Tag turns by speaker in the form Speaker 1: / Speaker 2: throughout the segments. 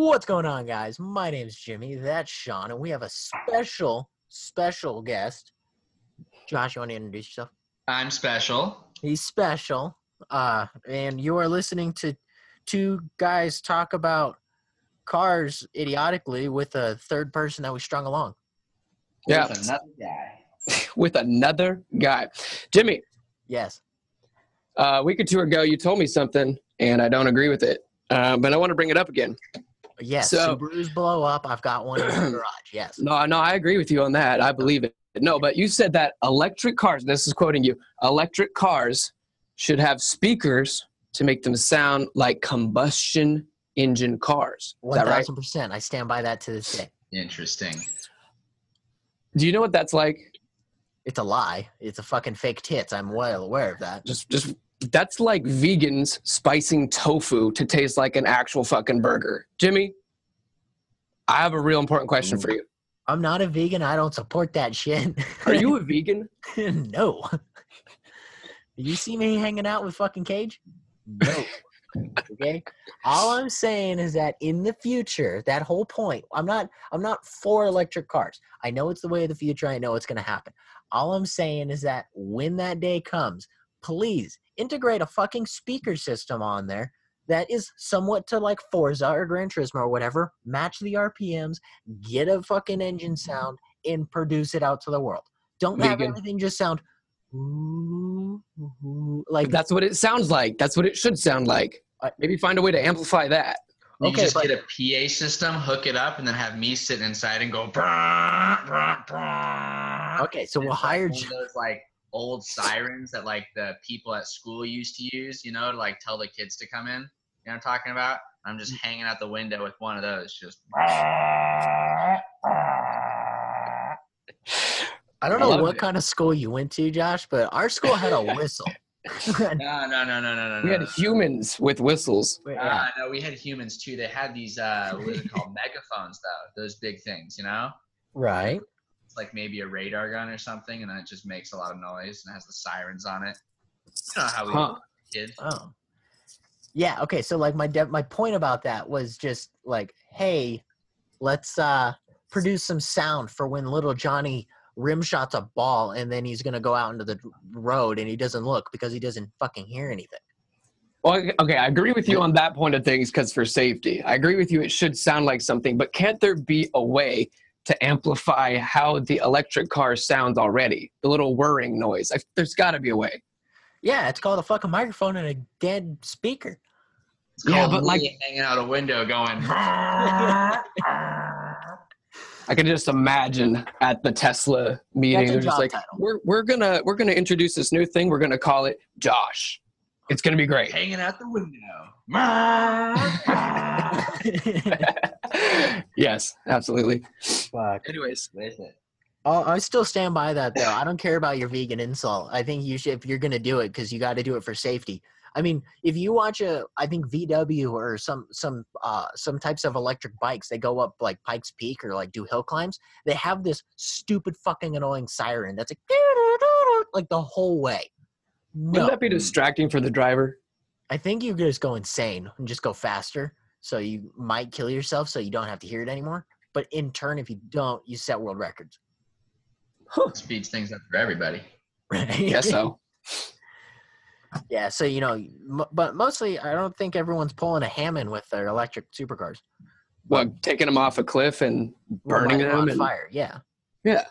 Speaker 1: What's going on, guys? My name's Jimmy. That's Sean, and we have a special, special guest. Josh, you want to introduce yourself?
Speaker 2: I'm special.
Speaker 1: He's special, uh, and you are listening to two guys talk about cars idiotically with a third person that we strung along.
Speaker 3: Yeah.
Speaker 2: With another guy.
Speaker 3: with another guy. Jimmy,
Speaker 1: Yes.
Speaker 3: uh, a week or two ago, you told me something, and I don't agree with it. Uh, but I want to bring it up again.
Speaker 1: Yes.
Speaker 3: So-
Speaker 1: Subarus blow up. I've got one in the garage. Yes.
Speaker 3: No, no, I agree with you on that. I believe it. No, but you said that electric cars, this is quoting you, electric cars should have speakers to make them sound like combustion engine cars. Is
Speaker 1: One
Speaker 3: that right?
Speaker 1: thousand percent. I stand by that to this day.
Speaker 2: Interesting.
Speaker 3: Do you know what that's like?
Speaker 1: It's a lie. It's a fucking fake tits. I'm well aware of that.
Speaker 3: Just, just that's like vegans spicing tofu to taste like an actual fucking burger. Jimmy, I have a real important question mm. for you.
Speaker 1: I'm not a vegan. I don't support that shit.
Speaker 3: Are you a vegan?
Speaker 1: no. you see me hanging out with fucking Cage? No. okay. All I'm saying is that in the future, that whole point, I'm not I'm not for electric cars. I know it's the way of the future. I know it's gonna happen. All I'm saying is that when that day comes, please integrate a fucking speaker system on there that is somewhat to like Forza or Gran Turismo or whatever, match the RPMs, get a fucking engine sound, and produce it out to the world. Don't have
Speaker 3: Vegan.
Speaker 1: everything just sound ooh, ooh, like
Speaker 3: That's what it sounds like. That's what it should sound like. Maybe find a way to amplify that.
Speaker 2: You
Speaker 1: Okay,
Speaker 2: just
Speaker 1: but-
Speaker 2: get a PA system, hook it up, and then have me sitting inside and go. "Brrr, brrr, brrr."
Speaker 1: Okay, so we'll hire
Speaker 2: one
Speaker 1: J-
Speaker 2: of those like old sirens that like the people at school used to use, you know, to like tell the kids to come in. You know what I'm talking about? I'm just hanging out the window with one of those, just.
Speaker 1: I don't know
Speaker 3: love
Speaker 1: what
Speaker 3: it.
Speaker 1: kind of school you went to, Josh, but our school had a whistle.
Speaker 2: No, no, no, no, no, no.
Speaker 3: We had
Speaker 2: no.
Speaker 3: humans with whistles.
Speaker 1: yeah.
Speaker 2: Uh, no, we had humans too. They had these, uh, what is it called? Megaphones, though. Those big things, you know?
Speaker 1: Right.
Speaker 2: It's like maybe a radar gun or something, and then it just makes a lot of noise and has the sirens on it. You know how we
Speaker 3: Huh.
Speaker 2: did.
Speaker 1: Oh. Yeah, okay, so like my de- my point about that was just like, hey, let's uh produce some sound for when little Johnny rim shots a ball and then he's going to go out into the road and he doesn't look because he doesn't fucking hear anything.
Speaker 3: Well, okay, I agree with you on that point of things because for safety, I agree with you. It should sound like something, but can't there be a way to amplify how the electric car sounds already? The little whirring noise. I, there's got to be a way.
Speaker 1: Yeah, it's called a fucking microphone and a dead speaker.
Speaker 2: It's
Speaker 3: Yeah,
Speaker 2: called
Speaker 3: but, like-
Speaker 2: hanging out a window going.
Speaker 3: I can just imagine at the Tesla meeting, they're just like,
Speaker 1: title.
Speaker 3: "We're we're gonna we're gonna introduce this new thing. We're gonna call it Josh. It's gonna be great."
Speaker 2: hanging out the window.
Speaker 3: yes, absolutely.
Speaker 1: Fuck.
Speaker 3: Anyways,
Speaker 2: With it.
Speaker 1: Oh, I still stand by that though. I don't care about your vegan insult. I think you should if you're gonna do it because you got to do it for safety. I mean, if you watch a, I think VW or some some uh some types of electric bikes, they go up like Pikes Peak or like do hill climbs. They have this stupid fucking annoying siren that's like like the whole way.
Speaker 3: wouldn't that be distracting for the driver?
Speaker 1: I think you just go insane and just go faster. So you might kill yourself, so you don't have to hear it anymore. But in turn, if you don't, you set world records.
Speaker 2: Speeds things up for everybody.
Speaker 1: Right?
Speaker 3: Guess so.
Speaker 1: Yeah, so you know, m- but mostly I don't think everyone's pulling a Hammond with their electric supercars.
Speaker 3: Well, taking them off a cliff and burning
Speaker 1: lighting
Speaker 3: them
Speaker 1: on
Speaker 3: and-
Speaker 1: fire. Yeah.
Speaker 3: Yeah.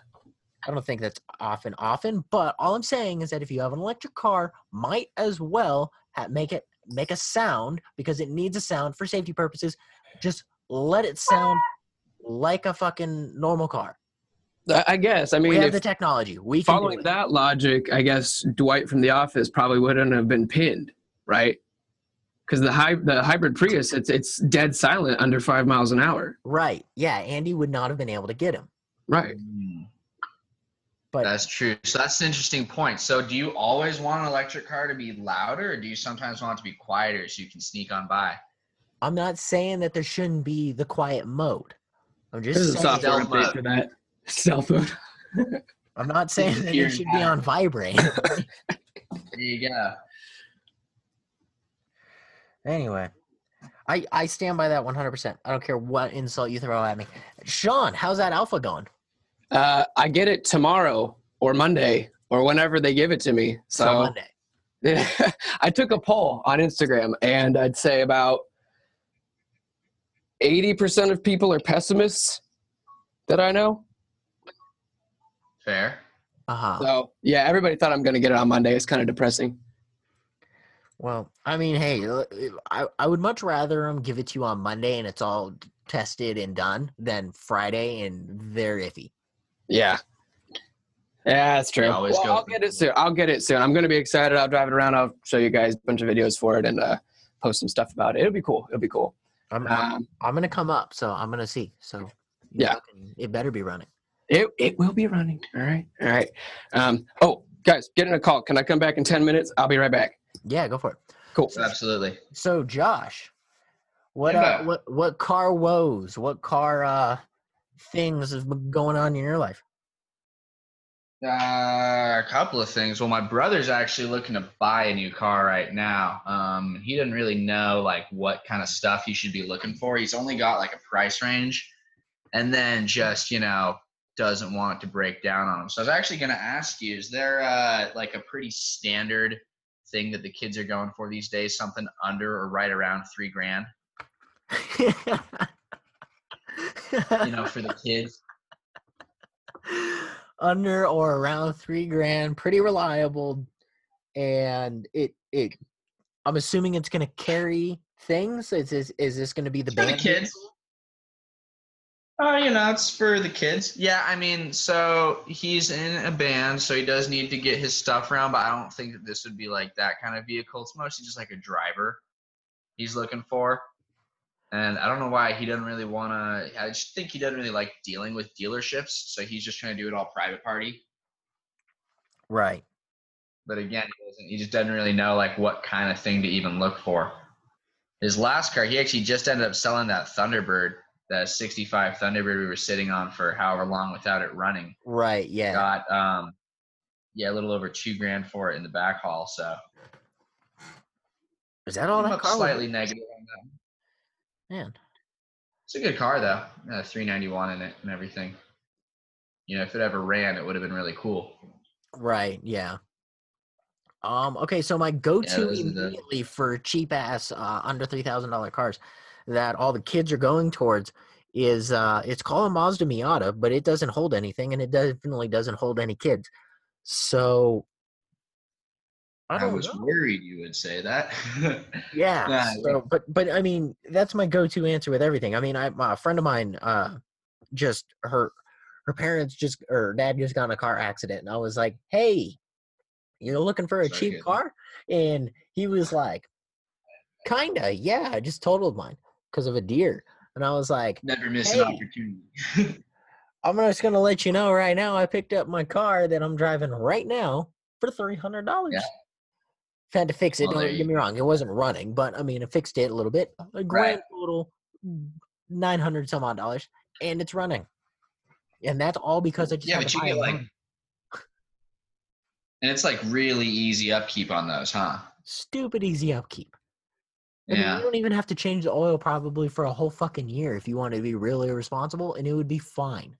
Speaker 1: I don't think that's often, often. But all I'm saying is that if you have an electric car, might as well ha- make it make a sound because it needs a sound for safety purposes. Just let it sound like a fucking normal car.
Speaker 3: I I guess. I mean, We
Speaker 1: have
Speaker 3: if
Speaker 1: the technology. We can
Speaker 3: following that logic, I guess Dwight from The Office probably wouldn't have been pinned, right? Because the hy- the hybrid Prius, it's it's dead silent under five miles an hour,
Speaker 1: Right. Yeah. Andy would not have been able to get him.
Speaker 3: right? Hmm.
Speaker 1: But
Speaker 2: That's true. So that's an interesting point. So do you always want an electric car to be louder, or do you sometimes want it to be quieter so you can sneak on by?
Speaker 1: I'm not saying that there shouldn't be the quiet mode. I'm just
Speaker 3: There's a
Speaker 1: saying,
Speaker 3: software update
Speaker 2: mode.
Speaker 3: for that. Cell phone.
Speaker 1: I'm not saying that
Speaker 2: Here
Speaker 1: it
Speaker 2: and
Speaker 1: should be on vibrate.
Speaker 2: There you go.
Speaker 1: anyway, I, I stand by that 100%. I don't care what insult you throw at me. Sean, how's that alpha going?
Speaker 3: Uh, I get it tomorrow or Monday or whenever they give it to me.
Speaker 1: So
Speaker 3: So
Speaker 1: Monday.
Speaker 3: I took a poll on Instagram, and I'd say about eighty percent of people are pessimists that I know.
Speaker 2: Fair.
Speaker 1: Uh huh.
Speaker 3: So yeah, everybody thought I'm gonna get it on Monday. It's kind of depressing.
Speaker 1: Well, I mean, hey, I, I would much rather them give it to you on Monday and it's all tested and done than Friday and they're iffy.
Speaker 3: Yeah. Yeah, that's true. Well, I'll
Speaker 2: for
Speaker 3: get it soon. I'll get it soon. I'm gonna be excited. I'll drive it around. I'll show you guys a bunch of videos for it and uh, post some stuff about it. It'll be cool. It'll be cool.
Speaker 1: I'm, I'm,
Speaker 3: Um,
Speaker 1: I'm going to come up, so I'm going to see. So,
Speaker 3: Yeah.
Speaker 1: fucking- it better be running.
Speaker 3: It it will be running. All right. All right. Um, oh, guys, getting a call. Can I come back in ten minutes? I'll be right back.
Speaker 1: Yeah, go for it.
Speaker 3: Cool.
Speaker 2: Absolutely.
Speaker 1: So, Josh, what
Speaker 2: Yeah.
Speaker 1: uh, what what car woes, what car uh things have been going on in your life?
Speaker 2: Uh, a couple of things. Well, my brother's actually looking to buy a new car right now. Um, he doesn't really know like what kind of stuff he should be looking for. He's only got like a price range, and then just you know doesn't want it to break down on him. So I was actually going to ask you: Is there uh, like a pretty standard thing that the kids are going for these days? Something under or right around three grand? You know, for the kids.
Speaker 1: under or around three grand, pretty reliable, and it it. I'm assuming it's going to carry things. Is this is this going to be the
Speaker 2: For the
Speaker 1: band?
Speaker 2: kids. Oh, you know, it's for the kids. Yeah, I mean, so he's in a band, so he does need to get his stuff around, but I don't think that this would be like that kind of vehicle. It's mostly just like a driver he's looking for. And I don't know why he doesn't really want to. I just think he doesn't really like dealing with dealerships, so he's just trying to do it all private party.
Speaker 1: Right.
Speaker 2: But again, he, doesn't, he just doesn't really know like what kind of thing to even look for. His last car, he actually just ended up selling that Thunderbird, that 65 Thunderbird we were sitting on for however long without it running.
Speaker 1: Right. Yeah.
Speaker 2: Got um, yeah, a little over two grand for it in the back haul. So
Speaker 1: Is that all
Speaker 2: I'm
Speaker 1: that car? was?
Speaker 2: slightly negative on that.
Speaker 1: Man.
Speaker 2: It's a good car though, uh, 391 in it and everything. You know, if it ever ran, it would have been really cool.
Speaker 1: Right. Yeah. Um. Okay. So my go-to
Speaker 2: those are the-
Speaker 1: immediately for cheap ass uh, under three thousand dollar cars that all the kids are going towards is uh it's called a Mazda Miata, but it doesn't hold anything, and it definitely doesn't hold any kids. So I
Speaker 2: I, was
Speaker 1: know.
Speaker 2: worried you would say that.
Speaker 1: Yeah.
Speaker 2: Nah,
Speaker 1: so, but but I mean, that's my go-to answer with everything. I mean, I a friend of mine, uh, just her her parents just or dad just got in a car accident, and I was like, hey, you're looking for a
Speaker 2: Sorry
Speaker 1: cheap car, and he was like, kinda, yeah, I just totaled mine because of a deer, and I was like,
Speaker 2: Never miss
Speaker 1: Hey.
Speaker 2: an opportunity.
Speaker 1: I'm just gonna let you know right now, I picked up my car that I'm driving right now for three hundred dollars.
Speaker 2: Yeah.
Speaker 1: Had to fix it.
Speaker 2: Oh, well,
Speaker 1: don't get me wrong; it wasn't running, but I mean, it fixed it a little bit. A grand total, mm, nine hundred some odd dollars, and it's running. And that's all because I just
Speaker 2: yeah, but you get like, and it's like really easy upkeep on those, huh?
Speaker 1: stupid easy upkeep. I mean,
Speaker 2: Yeah.
Speaker 1: you don't even have to change the oil probably for a whole fucking year if you want to be really responsible, and it would be fine.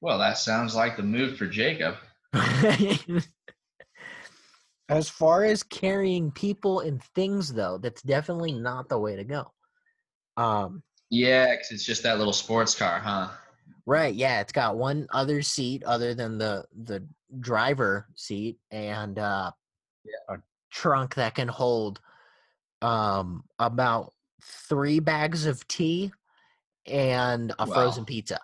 Speaker 2: Well, that sounds like the move for Jacob.
Speaker 1: as far as carrying people and things, though, that's definitely not the way to go. Um,
Speaker 2: Yeah, 'cause it's just that little sports car, huh?
Speaker 1: right? Yeah, it's got one other seat other than the the driver seat, and uh, a trunk that can hold um about three bags of tea and a
Speaker 2: Wow.
Speaker 1: frozen pizza.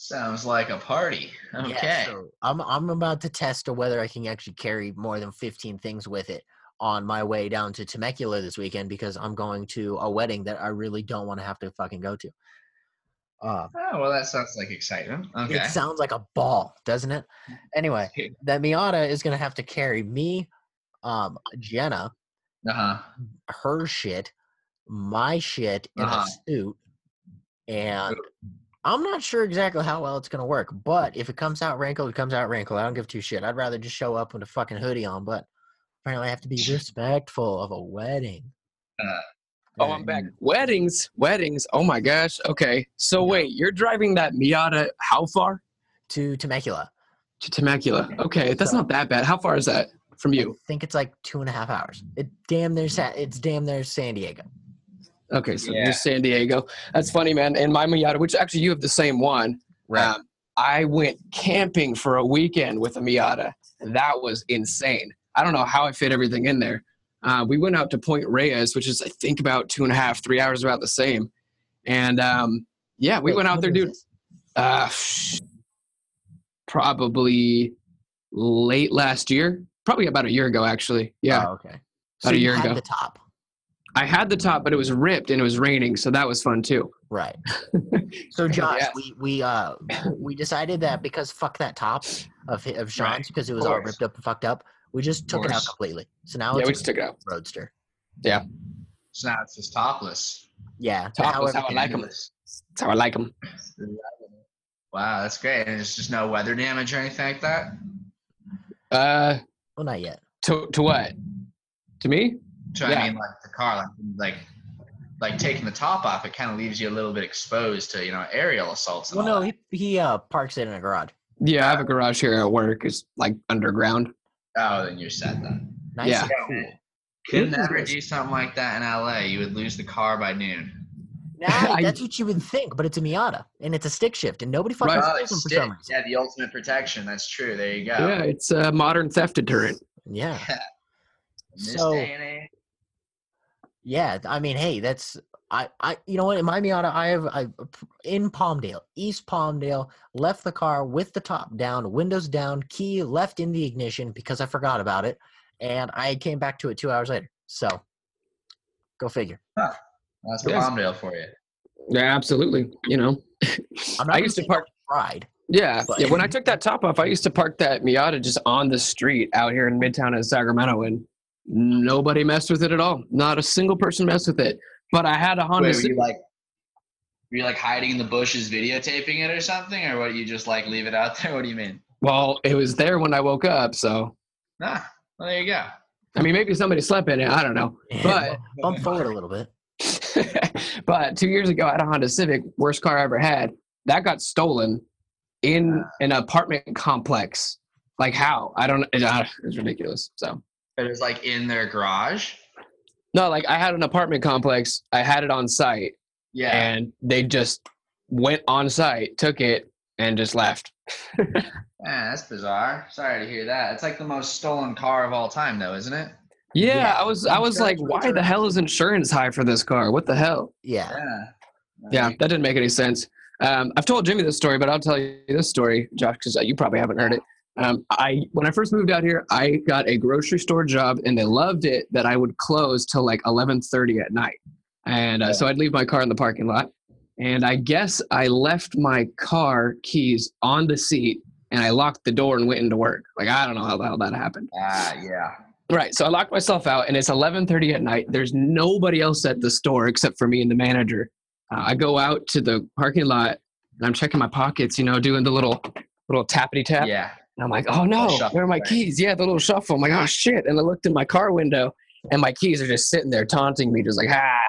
Speaker 2: Sounds like a party. Okay.
Speaker 1: Yeah, so I'm I'm about to test whether I can actually carry more than 15 things with it on my way down to Temecula this weekend because I'm going to a wedding that I really don't want to have to fucking go to. Um,
Speaker 2: Oh, well, that sounds like excitement. Okay.
Speaker 1: It sounds like a ball, doesn't it? Anyway, that Miata is gonna have to carry me, um, Jenna,
Speaker 2: Uh huh.
Speaker 1: her shit, my shit in
Speaker 2: Uh-huh.
Speaker 1: a suit, and I'm not sure exactly how well it's gonna work. But if it comes out wrinkled, it comes out wrinkled. I don't give two shit. I'd rather just show up with a fucking hoodie on. But apparently, I have to be respectful of a wedding.
Speaker 3: Uh, oh, I'm back. Weddings, weddings. Oh my gosh. Okay. So wait, you're driving that Miata how far?
Speaker 1: to Temecula.
Speaker 3: To Temecula. Okay, that's
Speaker 1: So-
Speaker 3: not that bad. How far is that from you?
Speaker 1: I think it's like two and a half hours. It damn near Sa- it's damn near San Diego.
Speaker 3: Okay, so
Speaker 2: Yeah.
Speaker 3: you're San Diego. That's funny, man. And my Miata, which actually you have the same one. Um, I went camping for a weekend with a Miata. That was insane. I don't know how I fit everything in there. Uh, we went out to Point Reyes, which is I think about two and a half, three hours, about the same. And um, yeah, we
Speaker 1: Wait,
Speaker 3: went out there, dude. Uh, probably late last year, probably about a year ago, actually. Yeah,
Speaker 1: Oh, okay.
Speaker 3: About a
Speaker 1: you
Speaker 3: year ago.
Speaker 1: the top.
Speaker 3: I had the top, but it was ripped and it was raining, so that was fun too.
Speaker 1: Right. So Josh,
Speaker 3: Yes.
Speaker 1: we we uh we decided that because fuck that top of hi- of Sean's because it was all ripped up and fucked up, we just took it out completely. So now
Speaker 3: yeah, we
Speaker 1: it's
Speaker 3: just took it out.
Speaker 1: a roadster. Yeah.
Speaker 2: So now it's just topless.
Speaker 1: Yeah.
Speaker 3: Topless, how I like them. That's how I like them.
Speaker 2: Wow, that's great. And it's just no weather damage or anything like that.
Speaker 3: Uh,
Speaker 1: Well, not yet.
Speaker 3: to to what? To me?
Speaker 2: So
Speaker 3: Yeah.
Speaker 2: I mean, like the car, like like like taking the top off, it kind of leaves you a little bit exposed to you know aerial assaults. And
Speaker 1: Well,
Speaker 2: all
Speaker 1: no,
Speaker 2: that.
Speaker 1: he he uh parks it in a garage.
Speaker 3: Yeah, I have a garage here at work. It's like underground.
Speaker 2: oh, then you're set then.
Speaker 1: Nice
Speaker 3: Yeah.
Speaker 1: and cool.
Speaker 2: Could
Speaker 3: It
Speaker 2: never
Speaker 3: is.
Speaker 2: do something like that in LA. You would lose the car by noon.
Speaker 1: Nah,
Speaker 3: I-
Speaker 1: that's what you would think, but it's a Miata and it's a stick shift, and nobody fucking
Speaker 3: Right.
Speaker 2: Oh,
Speaker 1: them for some reason.
Speaker 2: Yeah, the ultimate protection. That's true. There you go.
Speaker 3: Yeah, it's a modern theft deterrent.
Speaker 1: Yeah.
Speaker 2: In this
Speaker 1: So-
Speaker 2: day and age.
Speaker 1: Yeah, I mean, hey, that's I, I, you know what? In my Miata, I have I in Palmdale, East Palmdale, left the car with the top down, windows down, key left in the ignition because I forgot about it, and I came back to it two hours later. So, go figure.
Speaker 2: That's
Speaker 3: Yes.
Speaker 2: Palmdale for you.
Speaker 3: Yeah, absolutely. You know,
Speaker 1: I'm
Speaker 3: I used to park.
Speaker 1: Pride.
Speaker 3: Yeah,
Speaker 1: But-
Speaker 3: yeah. When I took that top off, I used to park that Miata just on the street out here in Midtown in Sacramento, and nobody messed with it at all. Not a single person messed with it. But I had a Honda.
Speaker 2: Wait, were you like, were you like hiding in the bushes, videotaping it or something, or what? You just like leave it out there? What do you mean?
Speaker 3: well, it was there when I woke up, so
Speaker 2: Nah. Well, there you go.
Speaker 3: I mean, maybe somebody slept in it. I don't know. But
Speaker 1: bump forward a little bit.
Speaker 3: but two years ago, I had a Honda Civic, worst car I ever had. That got stolen in an apartment complex. Like how? I don't. It, uh, it's ridiculous. So
Speaker 2: It was like in their garage.
Speaker 3: no, like I had an apartment complex. I had it on site,
Speaker 2: Yeah.
Speaker 3: and they just went on site, took it, and just left.
Speaker 2: Yeah, that's bizarre. Sorry to hear that. It's like the most stolen car of all time, though, isn't it?
Speaker 3: Yeah,
Speaker 1: Yeah,
Speaker 3: I was. I was like, why the hell is insurance high for this car? What the hell?
Speaker 1: Yeah.
Speaker 2: Yeah.
Speaker 3: Yeah, that didn't make any sense. Um, I've told Jimmy this story, but I'll tell you this story, Josh, because you probably haven't heard it. Um, I when I first moved out here, I got a grocery store job, and they loved it that I would close till like eleven thirty at night, and uh, so I'd leave my car in the parking lot. And I guess I left my car keys on the seat, and I locked the door and went into work. Like I don't know how the hell that happened.
Speaker 2: Ah, yeah.
Speaker 3: Right. So I locked myself out, and it's 11:30 at night. There's nobody else at the store except for me and the manager. Uh, I go out to the parking lot, and I'm checking my pockets. You know, doing the little little tappity tap.
Speaker 2: Yeah.
Speaker 3: And I'm like, oh no,
Speaker 2: shuffle,
Speaker 3: where are my
Speaker 2: right?
Speaker 3: keys? Yeah, the little shuffle. I'm like, oh shit. And I looked in my car window, and my keys are just sitting there taunting me, just like, ah,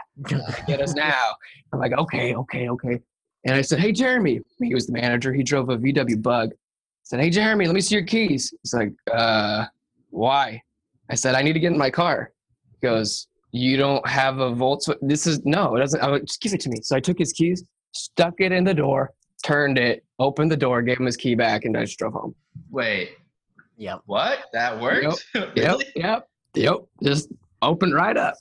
Speaker 3: get us now. I'm like, okay, okay, okay. And I said, hey Jeremy, he was the manager. He drove a VW Bug. I said, hey Jeremy, let me see your keys. He's like, uh, why? I said, I need to get in my car. He goes, you don't have a Volkswagen. This is no, it doesn't. I went, just give it to me. So I took his keys, stuck it in the door, turned it, opened the door, gave him his key back, and I just drove home.
Speaker 2: Wait.
Speaker 1: Yep.
Speaker 2: What? That worked?
Speaker 3: Yep,
Speaker 2: Really?
Speaker 3: yep, yep. Just opened right up.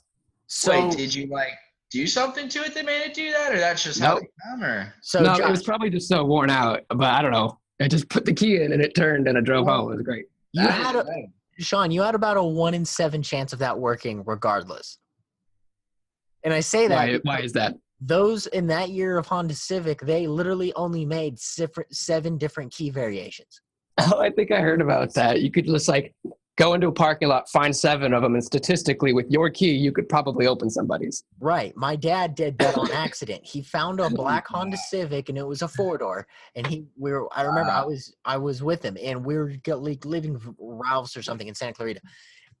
Speaker 1: So,
Speaker 2: Wait, did you like do something to it that made it do that, or that's just how it come? Or
Speaker 1: so
Speaker 3: no,
Speaker 1: Josh,
Speaker 3: it was probably just so worn out, but I don't know. I just put the key in and it turned and I drove home. It was great.
Speaker 1: you
Speaker 2: That
Speaker 1: had a,
Speaker 2: great.
Speaker 1: Sean, you had about a one in seven chance of that working, regardless. And I say that
Speaker 3: Why, why is that?
Speaker 1: Those in that year of Honda Civic, they literally only made seven different key variations.
Speaker 3: Oh, I think I heard about that. You could just like go into a parking lot, find seven of them, and statistically, with your key, you could probably open somebody's.
Speaker 1: Right. My dad did that on accident. He found a oh, black Honda Civic and it was a four door. And he we were I remember I was I was with him and we were like living Ralph's or something in Santa Clarita.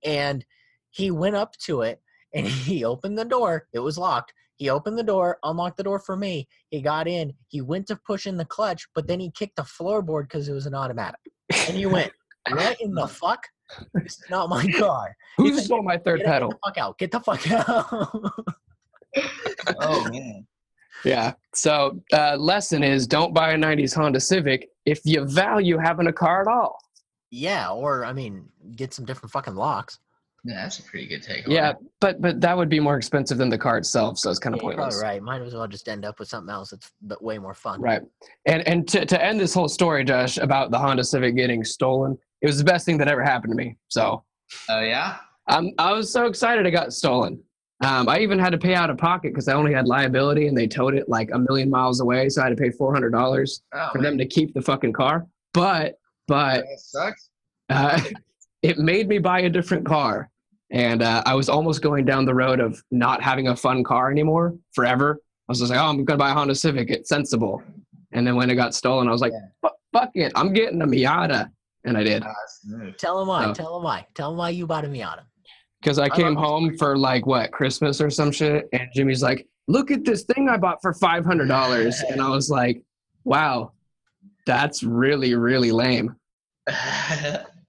Speaker 1: And he went up to it and he opened the door. It was locked. He opened the door, unlocked the door for me. He got in. He went to push in the clutch, but then he kicked the floorboard because it was an automatic. And he went, "What in the fuck? It's not my car.
Speaker 3: Who
Speaker 1: like,
Speaker 3: stole my third
Speaker 1: Get,
Speaker 3: pedal?
Speaker 1: get the fuck out! Get the fuck out!"
Speaker 2: Oh man.
Speaker 3: Yeah. So uh, lesson is don't buy a '90s Honda Civic if you value having a car at all.
Speaker 1: yeah, or I mean, get some different fucking locks.
Speaker 2: Yeah, that's a pretty good take.
Speaker 3: Yeah, but but that would be more expensive than the car itself, so it's kind of
Speaker 1: you're
Speaker 3: pointless.
Speaker 1: probably right. Might as well just end up with something else that's but way more fun.
Speaker 3: Right. And and to, to end this whole story, Josh, about the Honda Civic getting stolen, it was the best thing that ever happened to me. So
Speaker 2: Oh yeah.
Speaker 3: I'm I was so excited it got stolen. Um, I even had to pay out of pocket because I only had liability and they towed it like a million miles away, so I had to pay four hundred dollars
Speaker 2: Oh,
Speaker 3: for
Speaker 2: man.
Speaker 3: them to keep the fucking car. But but
Speaker 2: that sucks.
Speaker 3: uh, it made me buy a different car, and uh, I was almost going down the road of not having a fun car anymore forever. I was just like, oh, I'm gonna buy a Honda Civic. It's sensible. And then when it got stolen, I was like, "Fu- fuck it, I'm getting a Miata, and I did
Speaker 2: that's the move.
Speaker 1: Tell him why.
Speaker 3: Oh.
Speaker 1: Tell him why. Tell him why you bought a Miata.
Speaker 3: because I
Speaker 1: I
Speaker 3: came
Speaker 1: love-
Speaker 3: home for like what Christmas or some shit, and Jimmy's like, look at this thing I bought for five hundred dollars, and I was like, wow, that's really really lame.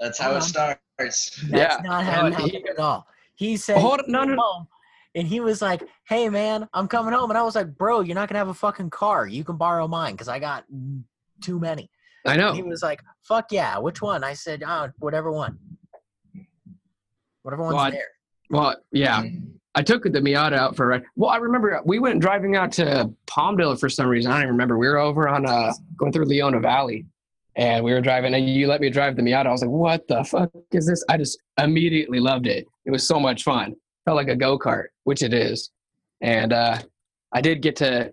Speaker 2: that's how it starts.
Speaker 1: That's
Speaker 3: Yeah,
Speaker 1: not how it
Speaker 3: and he-
Speaker 1: happened at all. He said,
Speaker 3: Hold-
Speaker 1: he
Speaker 3: no,
Speaker 1: came
Speaker 3: no.
Speaker 1: and he was like, "Hey man, I'm coming home," and I was like, "Bro, you're not gonna have a fucking car. You can borrow mine because I got too many."
Speaker 3: I
Speaker 1: And he was like, "Fuck yeah, which one?" I said, "Oh, whatever one, whatever one's
Speaker 3: Well, I-
Speaker 1: there."
Speaker 3: Well, yeah, I took the Miata out for a ride. Well, I remember we went driving out to Palmdale for some reason. I don't even remember. We were over on uh going through Leona Valley, and we were driving, and you let me drive the Miata. I was like, "What the fuck is this?" I just immediately loved it. It was so much fun. Felt like a go kart, which it is. And uh, I did get to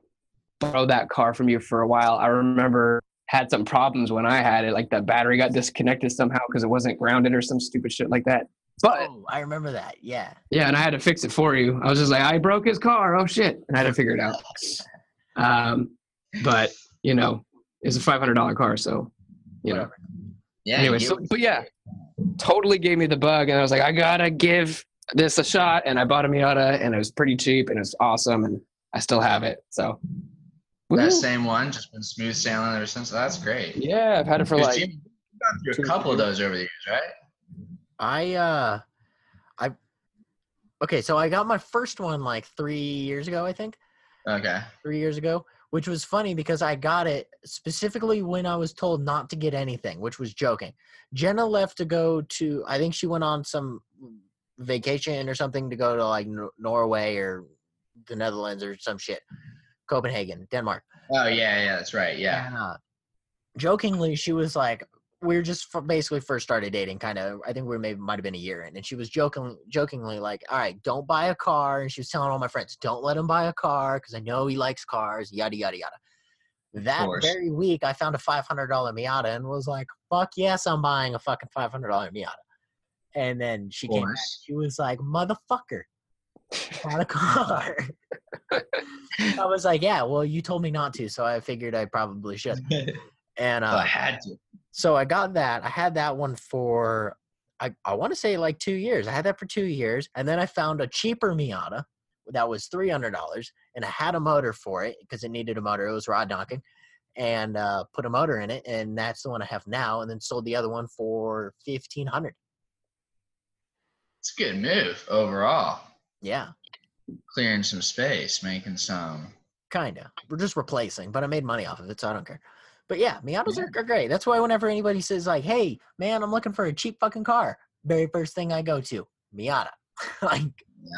Speaker 3: borrow that car from you for a while. I remember had some problems when I had it, like the battery got disconnected somehow because it wasn't grounded or some stupid shit like that. But
Speaker 1: Oh, I remember that. Yeah.
Speaker 3: yeah, and I had to fix it for you. I was just like, I broke his car. Oh shit! And I had to figure it out. Um, but you know, it's a five hundred dollar car, so you know.
Speaker 2: Yeah.
Speaker 3: anyway, so but yeah, totally gave me the bug, and I was like, I gotta give this a shot, and I bought a Miata, and it was pretty cheap, and it's awesome, and I still have it. So
Speaker 2: that
Speaker 3: Woohoo.
Speaker 2: same one, just been smooth sailing ever since. So That's great.
Speaker 3: yeah, I've had it for
Speaker 2: 'Cause
Speaker 3: like
Speaker 2: Jimmy, you've gone through a couple of those over the years, right?
Speaker 1: I uh, I okay. So I got my first one like three years ago, I think.
Speaker 2: Okay.
Speaker 1: three years ago, which was funny because I got it specifically when I was told not to get anything, which was joking. Jenna left to go to, I think she went on some vacation or something to go to like Norway or the Netherlands or some shit, Copenhagen, Denmark.
Speaker 2: Oh yeah, yeah, that's right. Yeah.
Speaker 1: And, uh, jokingly, she was like, we were just basically first started dating, kind of. I think we maybe might have been a year in, and she was joking, jokingly like, "All right, don't buy a car." And she was telling all my friends, "Don't let him buy a car because I know he likes cars." Yada yada yada. That very week, I found a five hundred dollar Miata and was like, "Fuck yes, I'm buying a fucking five hundred dollar Miata." And then she came back. She was like, "Motherfucker, bought a car." I was like, "Yeah, well, you told me not to, so I figured I probably should." And uh,
Speaker 2: I had to.
Speaker 1: so I got that. I had that one for I, I want to say like two years. I had that for two years, and then I found a cheaper Miata that was three hundred dollars, and I had a motor for it because it needed a motor. It was rod knocking, and uh, put a motor in it, and that's the one I have now. And then sold the other one for fifteen hundred.
Speaker 2: It's a good move overall.
Speaker 1: Yeah,
Speaker 2: Clearing some space, making some.
Speaker 1: kind of. We're just replacing, but I made money off of it, so I don't care. But yeah, Miatas are, are great. That's why whenever anybody says like, "Hey, man, I'm looking for a cheap fucking car," very first thing I go to Miata. like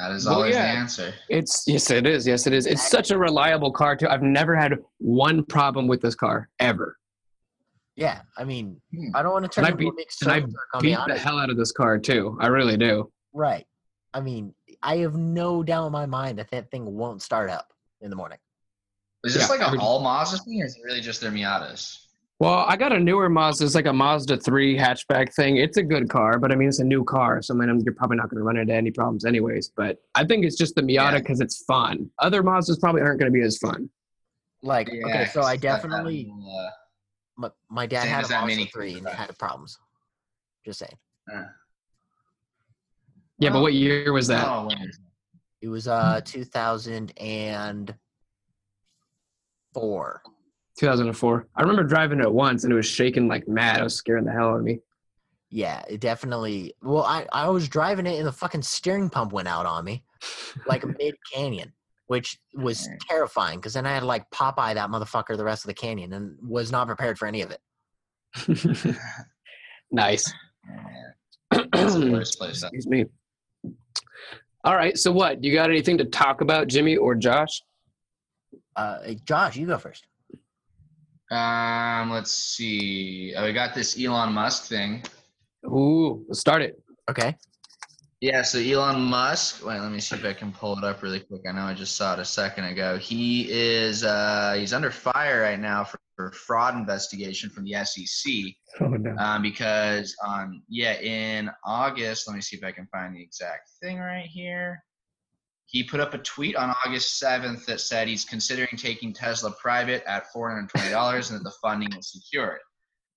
Speaker 2: That is
Speaker 3: Well,
Speaker 2: always
Speaker 3: yeah.
Speaker 2: the answer.
Speaker 3: It's yes, it is. Yes, it is. It's such a reliable car too. I've never had one problem with this car ever.
Speaker 1: Yeah, I mean,
Speaker 2: Hmm.
Speaker 1: I don't want to turn
Speaker 3: I
Speaker 1: into a
Speaker 3: beat- and I
Speaker 1: soda jerk on
Speaker 3: Beat the hell out of this car too. I really do.
Speaker 1: Right. I mean, I have no doubt in my mind that that thing won't start up in the morning.
Speaker 2: Is this
Speaker 3: Yeah,
Speaker 2: like a
Speaker 3: every-
Speaker 2: all Mazda thing, or is it really just their Miatas?
Speaker 3: Well, I got a newer Mazda. It's like a Mazda 3 hatchback thing. It's a good car, but I mean, it's a new car. So, I mean, you're probably not going to run into any problems anyways. But I think it's just the Miata
Speaker 2: Yeah.
Speaker 3: because it's fun. Other Mazdas probably aren't going to be as fun.
Speaker 1: Like, okay, so
Speaker 2: 'cause
Speaker 1: I
Speaker 2: it's that
Speaker 1: definitely,
Speaker 2: little, uh,
Speaker 1: my, my dad
Speaker 2: Same
Speaker 1: had a
Speaker 2: that
Speaker 1: Mazda
Speaker 2: Mini
Speaker 1: 3 and it had problems. Just saying.
Speaker 2: uh,
Speaker 3: Yeah, but what year was that?
Speaker 2: oh, when is-
Speaker 1: It was uh 2004.
Speaker 3: 2004. I remember driving it once and it was shaking like mad. It was scaring the hell out of me.
Speaker 1: Yeah, it definitely. Well, I I was driving it and the fucking steering pump went out on me, like mid canyon, which was terrifying because then I had to like Popeye that motherfucker the rest of the canyon and was not prepared for any of it.
Speaker 3: nice.
Speaker 2: That's the worst place.
Speaker 3: Excuse me. All right. So what? You got anything to talk about, Jimmy or Josh?
Speaker 1: Uh, Josh, you go first.
Speaker 2: Um, let's see. Oh, we got this Elon Musk thing.
Speaker 3: Ooh, let's start it.
Speaker 1: Okay.
Speaker 2: Yeah, so Elon Musk. Wait, let me see if I can pull it up really quick. I know I just saw it a second ago. He is uh, he's under fire right now for, for fraud investigation from the SEC
Speaker 3: Oh no.
Speaker 2: um, because on yeah in August. Let me see if I can find the exact thing right here. He put up a tweet on August 7th that said he's considering taking Tesla private at $420 and that the funding was secured.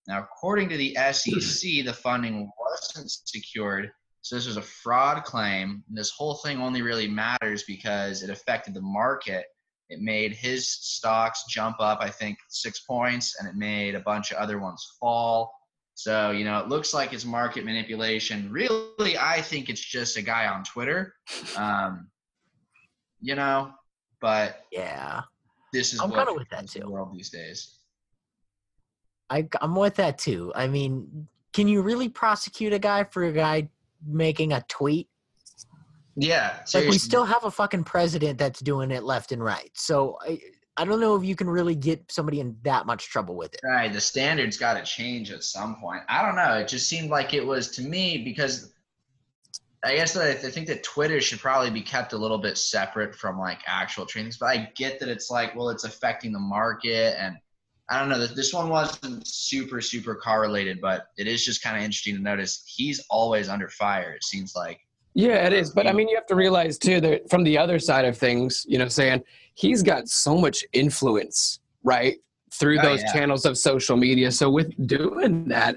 Speaker 2: Now, according to the SEC, the funding wasn't secured, so this was a fraud claim. And this whole thing only really matters because it affected the market. It made his stocks jump up, I think, six points, and it made a bunch of other ones fall. So, you know, it looks like it's market manipulation. Really, I think it's just a guy on Twitter. Um, you know, but
Speaker 1: Yeah,
Speaker 2: this is
Speaker 1: I'm
Speaker 2: what
Speaker 1: kinda with that
Speaker 2: is the
Speaker 1: too.
Speaker 2: world these days.
Speaker 1: I I'm with that too. I mean, can you really prosecute a guy for a guy making a tweet?
Speaker 2: Yeah,
Speaker 1: Like we still have a fucking president that's doing it left and right. So I I don't know if you can really get somebody in that much trouble with it.
Speaker 2: Right, the standards got to change at some point. I don't know. It just seemed like it was to me because I guess that I th- think that Twitter should probably be kept a little bit separate from like actual trainings. But I get that it's like, well, it's affecting the market, and I don't know. This this one wasn't super super correlated, but it is just kind of interesting to notice he's always under fire. It seems like.
Speaker 3: Yeah, it is. But I mean, you have to realize too that from the other side of things, you know, saying he's got so much influence, right, through
Speaker 2: Oh,
Speaker 3: those
Speaker 2: yeah.
Speaker 3: channels of social media. So with doing that,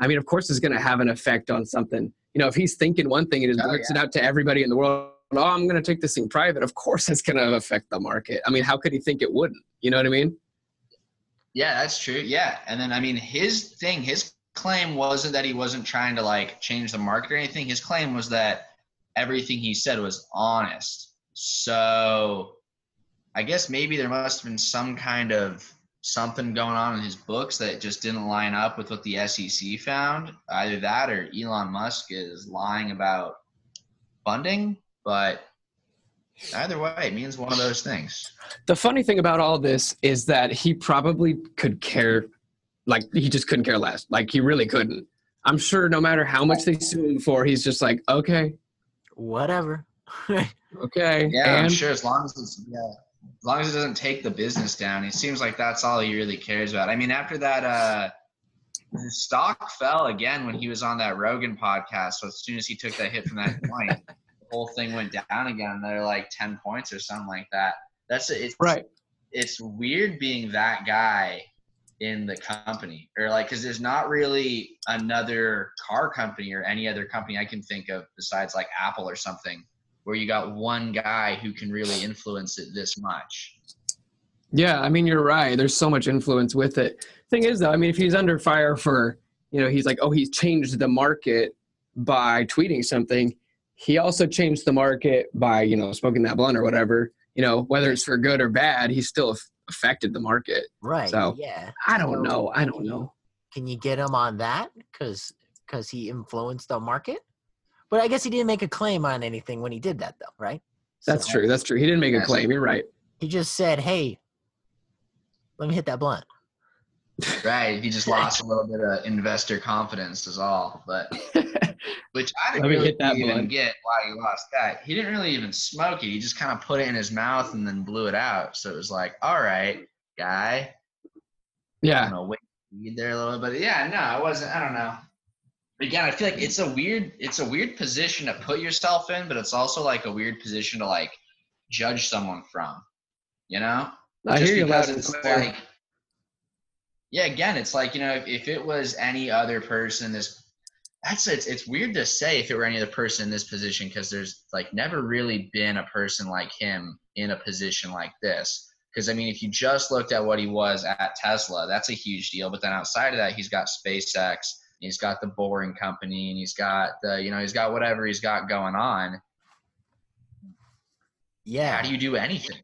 Speaker 3: I mean, of course, it's going to have an effect on something. You know, if he's thinking one thing and just
Speaker 2: Oh,
Speaker 3: blurts it out to everybody in the world, oh, I'm going to take this thing private. Of course, it's going to affect the market. I mean, how could he think it wouldn't? You know what I mean?
Speaker 2: Yeah, that's true. Yeah. And then I mean his thing, his claim wasn't that he wasn't trying to like change the market or anything. His claim was that everything he said was honest. So I guess maybe there must have been some kind of something going on in his books that just didn't line up with what the SEC found. Either that or Elon Musk is lying about funding, but either way, it means one of those things.
Speaker 3: The funny thing about all this is that he probably could care, like he just couldn't care less. Like he really couldn't. I'm sure no matter how much they sue him for, he's just like, okay,
Speaker 1: Whatever.
Speaker 3: okay.
Speaker 2: Yeah, I'm sure as long as it's yeah, as long as it doesn't take the business down, it seems like that's all he really cares about. I mean, after that, uh, his stock fell again when he was on that Rogan podcast. So as soon as he took that hit from that point, the whole thing went down again. They're like ten points or something like that. That's it's
Speaker 3: right.
Speaker 2: it's weird being that guy in the company or like because there's not really another car company or any other company i can think of besides like apple or something where you got one guy who can really influence it this much
Speaker 3: Yeah, I mean you're right. There's so much influence with it. Thing is though, I mean if he's under fire for, you know, he's like, oh, he's changed the market by tweeting something. He also changed the market by, you know, smoking that blunt or whatever. You know, whether it's for good or bad, he still affected the market.
Speaker 1: right.
Speaker 3: So,
Speaker 1: yeah.
Speaker 3: I don't
Speaker 1: So,
Speaker 3: know. I don't know.
Speaker 1: Can you get him on that? Because because he influenced the market. But I guess he didn't make a claim on anything when he did that, though, right?
Speaker 3: That's
Speaker 1: So
Speaker 3: true. That's true. He didn't make a claim. You're right.
Speaker 1: He just said, "Hey, let me hit that blunt."
Speaker 2: right he just lost a little bit of investor confidence is all but which i didn't
Speaker 3: Let
Speaker 2: really
Speaker 3: hit that
Speaker 2: even
Speaker 3: blunt.
Speaker 2: get why he lost that he didn't really even smoke it he just kind of put it in his mouth and then blew it out so it was like all right guy
Speaker 3: yeah.
Speaker 2: you know, wait there a little bit. But yeah, no, I wasn't. I don't know. Again, I feel like it's a weird, it's a weird position to put yourself in, but it's also like a weird position to like judge someone from. You know,
Speaker 3: I
Speaker 2: Just
Speaker 3: hear you
Speaker 2: because
Speaker 3: loud and clear.
Speaker 2: like, yeah, again, it's like you know, if, if it was any other person, this that's it's it's weird to say if it were any other person in this position because there's like never really been a person like him in a position like this. Because I mean, if you just looked at what he was at Tesla, that's a huge deal. But then outside of that, he's got SpaceX, he's got the Boring Company, and he's got the you know he's got whatever he's got going on.
Speaker 1: Yeah.
Speaker 2: How do you do anything?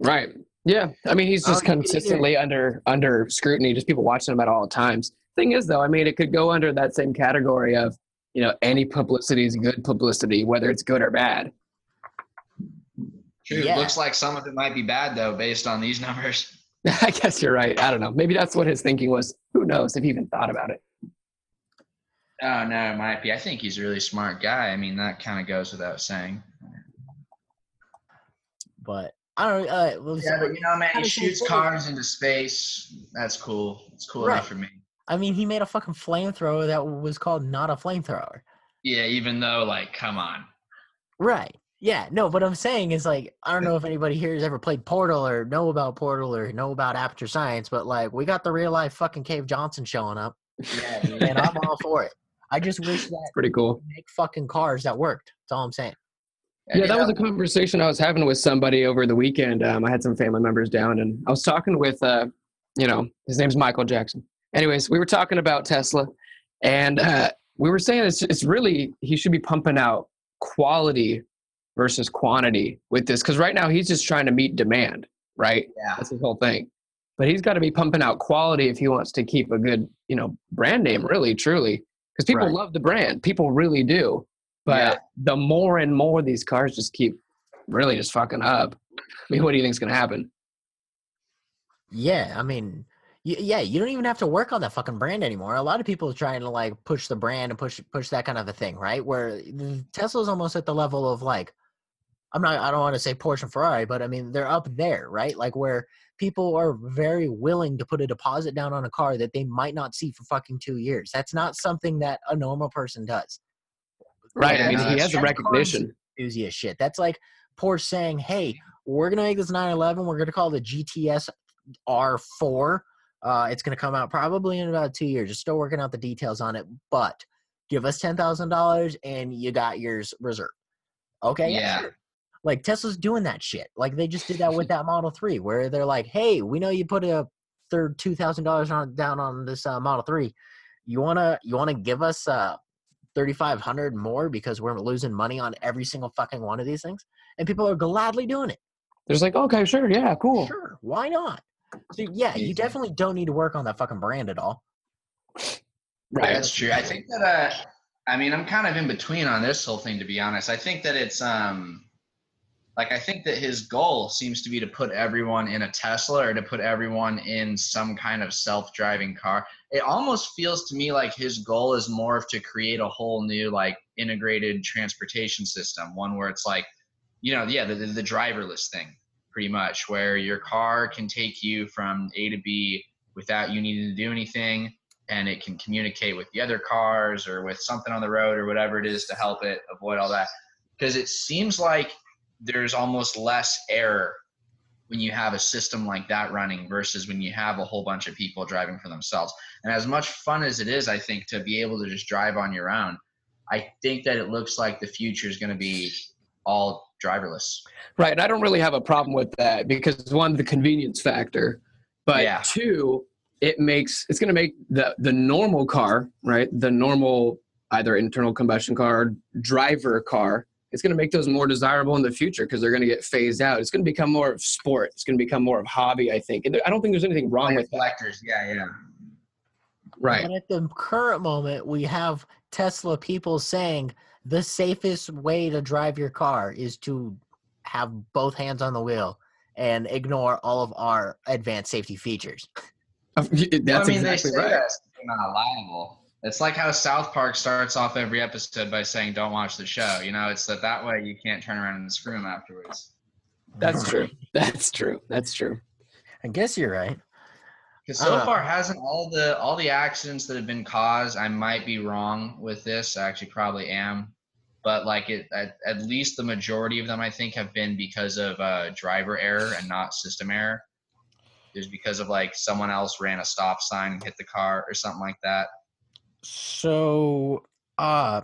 Speaker 3: Right. Yeah. I mean, he's just
Speaker 1: Oh, either-
Speaker 3: consistently under under scrutiny. Just people watching him at all times. Thing is, though, I mean, it could go under that same category of you know any publicity is good publicity, whether it's good or bad.
Speaker 2: True.
Speaker 1: Yeah.
Speaker 2: Looks like some of it might be bad though, based on these numbers.
Speaker 3: I guess you're right. I don't know. Maybe that's what his thinking was. Who knows if he even thought about it.
Speaker 2: Oh no, it might be. I think he's a really smart guy. I mean, that kind of goes without saying.
Speaker 1: But I don't. Uh, well,
Speaker 2: Yeah, but you know, man,
Speaker 1: How
Speaker 2: he
Speaker 1: he
Speaker 2: shoots cars into space. That's cool. It's cool
Speaker 1: Right.
Speaker 2: enough for me.
Speaker 1: I mean, he made a fucking flamethrower that was called not a flamethrower.
Speaker 2: Yeah, even though, like, come on.
Speaker 1: Right. Yeah. No, what I'm saying is like I don't know if anybody here has ever played Portal or know about Portal or know about Aperture Science, but like we got the real life fucking Cave Johnson showing up,
Speaker 2: Yeah,
Speaker 1: and I'm all for it. I just wish that
Speaker 3: Pretty cool.
Speaker 1: make fucking cars that worked. That's all I'm saying.
Speaker 3: Yeah, that was a conversation I was having with somebody over the weekend. Um, I had some family members down, and I was talking with, uh, you know, his name's Michael Jackson. Anyways, we were talking about Tesla, and uh, we were saying it's it's really he should be pumping out quality versus quantity with this because right now he's just trying to meet demand, right?
Speaker 2: Yeah.
Speaker 3: That's his whole thing. But he's got to be pumping out quality if he wants to keep a good, you know, brand name, really, truly. Because people
Speaker 1: Right.
Speaker 3: love the brand. People really do. But
Speaker 2: Yeah.
Speaker 3: the more and more these cars just keep really just fucking up. I mean, what do you think's gonna happen?
Speaker 1: Yeah, I mean, yeah, you don't even have to work on that fucking brand anymore. A lot of people are trying to like push the brand and push push that kind of a thing, right? Where Tesla's almost at the level of like, I'm not, I don't want to say Porsche and Ferrari, but I mean they're up there, right? Like where people are very willing to put a deposit down on a car that they might not see for fucking two years. That's not something that a normal person does.
Speaker 3: Right. I mean, he has the recognition.
Speaker 1: enthusiast shit. That's like Porsche saying, "Hey, we're gonna make this 911. We're gonna call the GTS R4. Uh, it's gonna come out probably in about two years. Just still working out the details on it, but give us ten thousand dollars and you got yours reserved. Okay,
Speaker 2: Yeah.
Speaker 1: sure. Like Tesla's doing that shit. Like they just did that with that Model Three, where they're like, "Hey, we know you put a third two thousand dollars on down on this uh, Model Three. You wanna you wanna give us uh 3500 more because we're losing money on every single fucking one of these things and people are gladly doing it
Speaker 3: There's like, okay, sure, yeah, cool.
Speaker 1: sure why not so yeah you definitely don't need to work on that fucking brand at all
Speaker 3: Right.
Speaker 2: That's true. I think that uh I mean I'm kind of in between on this whole thing to be honest. I think that it's um like I think that his goal seems to be to put everyone in a Tesla or to put everyone in some kind of self-driving car. It almost feels to me like his goal is more of to create a whole new like integrated transportation system, one where it's like you know, yeah, the, the driverless thing pretty much where your car can take you from A to B without you needing to do anything and it can communicate with the other cars or with something on the road or whatever it is to help it avoid all that because it seems like there's almost less error when you have a system like that running versus when you have a whole bunch of people driving for themselves and as much fun as it is i think to be able to just drive on your own i think that it looks like the future is going to be all driverless
Speaker 3: Right. And I don't really have a problem with that because one, the convenience factor, but
Speaker 2: Yeah.
Speaker 3: two, it makes it's going to make the the normal car, right? The normal either internal combustion car, driver car. It's going to make those more desirable in the future because they're going to get phased out. It's going to become more of sport. It's going to become more of hobby. I think. And there- I don't think there's anything wrong with that.
Speaker 2: reflectors yeah yeah
Speaker 3: Right.
Speaker 1: but at the current moment we have tesla people saying the safest way to drive your car is to have both hands on the wheel and ignore all of our advanced safety features
Speaker 3: That's
Speaker 2: Well, I mean, they
Speaker 3: exactly
Speaker 2: say
Speaker 3: right.
Speaker 2: that they're not liable. It's like how South Park starts off every episode by saying, "Don't watch the show." You know, it's that that way you can't turn around and screw them afterwards.
Speaker 3: That's true. That's true. That's true.
Speaker 1: i guess you're right
Speaker 2: Because so
Speaker 1: Uh.
Speaker 2: far, hasn't all the all the accidents that have been caused? I might be wrong with this. I actually probably am, but like it, at, at least the majority of them, I think, have been because of uh, driver error and not system error. It was because of like someone else ran a stop sign and hit the car or something like that.
Speaker 1: So, uh,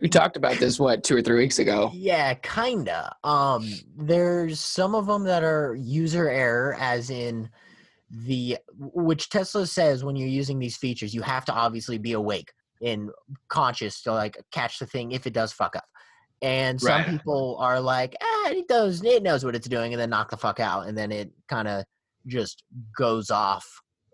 Speaker 3: We talked about this what two or three weeks ago.
Speaker 1: yeah, kinda. Um, there's some of them that are user error, as in the which Tesla says when you're using these features, you have to obviously be awake and conscious to like catch the thing if it does fuck up. And some
Speaker 2: Right.
Speaker 1: people are like, ah, it does, it knows what it's doing, and then knock the fuck out, and then it kind of just goes off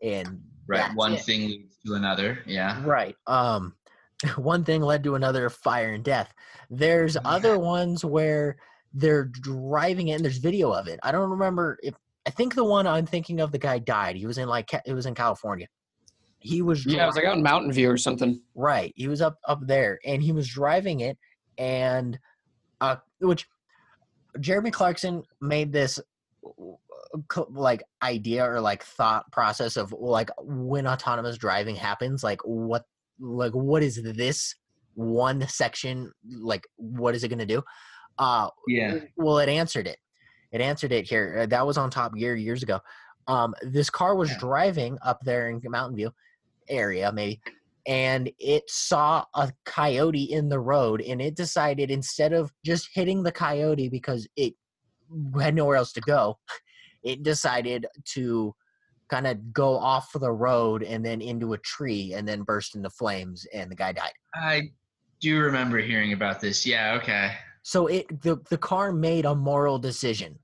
Speaker 1: and
Speaker 2: Right. One
Speaker 1: it.
Speaker 2: thing to another. Yeah.
Speaker 1: Right. Um, one thing led to another, fire and death. There's other ones where they're driving it, and there's video of it. I don't remember if I think the one I'm thinking of, the guy died. He was in like it was in California. He was
Speaker 3: Yeah, it was like out in Mountain View or something.
Speaker 1: Right. He was up up there and he was driving it and uh which Jeremy Clarkson made this like idea or like thought process of like when autonomous driving happens like what like what is this one section like what is it going to do uh
Speaker 2: Yeah.
Speaker 1: well it answered it it answered it here Uh, that was on top gear years ago um this car was
Speaker 2: Yeah.
Speaker 1: driving up there in mountain view area maybe and it saw a coyote in the road and it decided instead of just hitting the coyote because it had nowhere else to go it decided to kind of go off the road and then into a tree and then burst into flames and the guy died
Speaker 2: I do remember hearing about this. Yeah. Okay.
Speaker 1: so it the, the car made a moral decision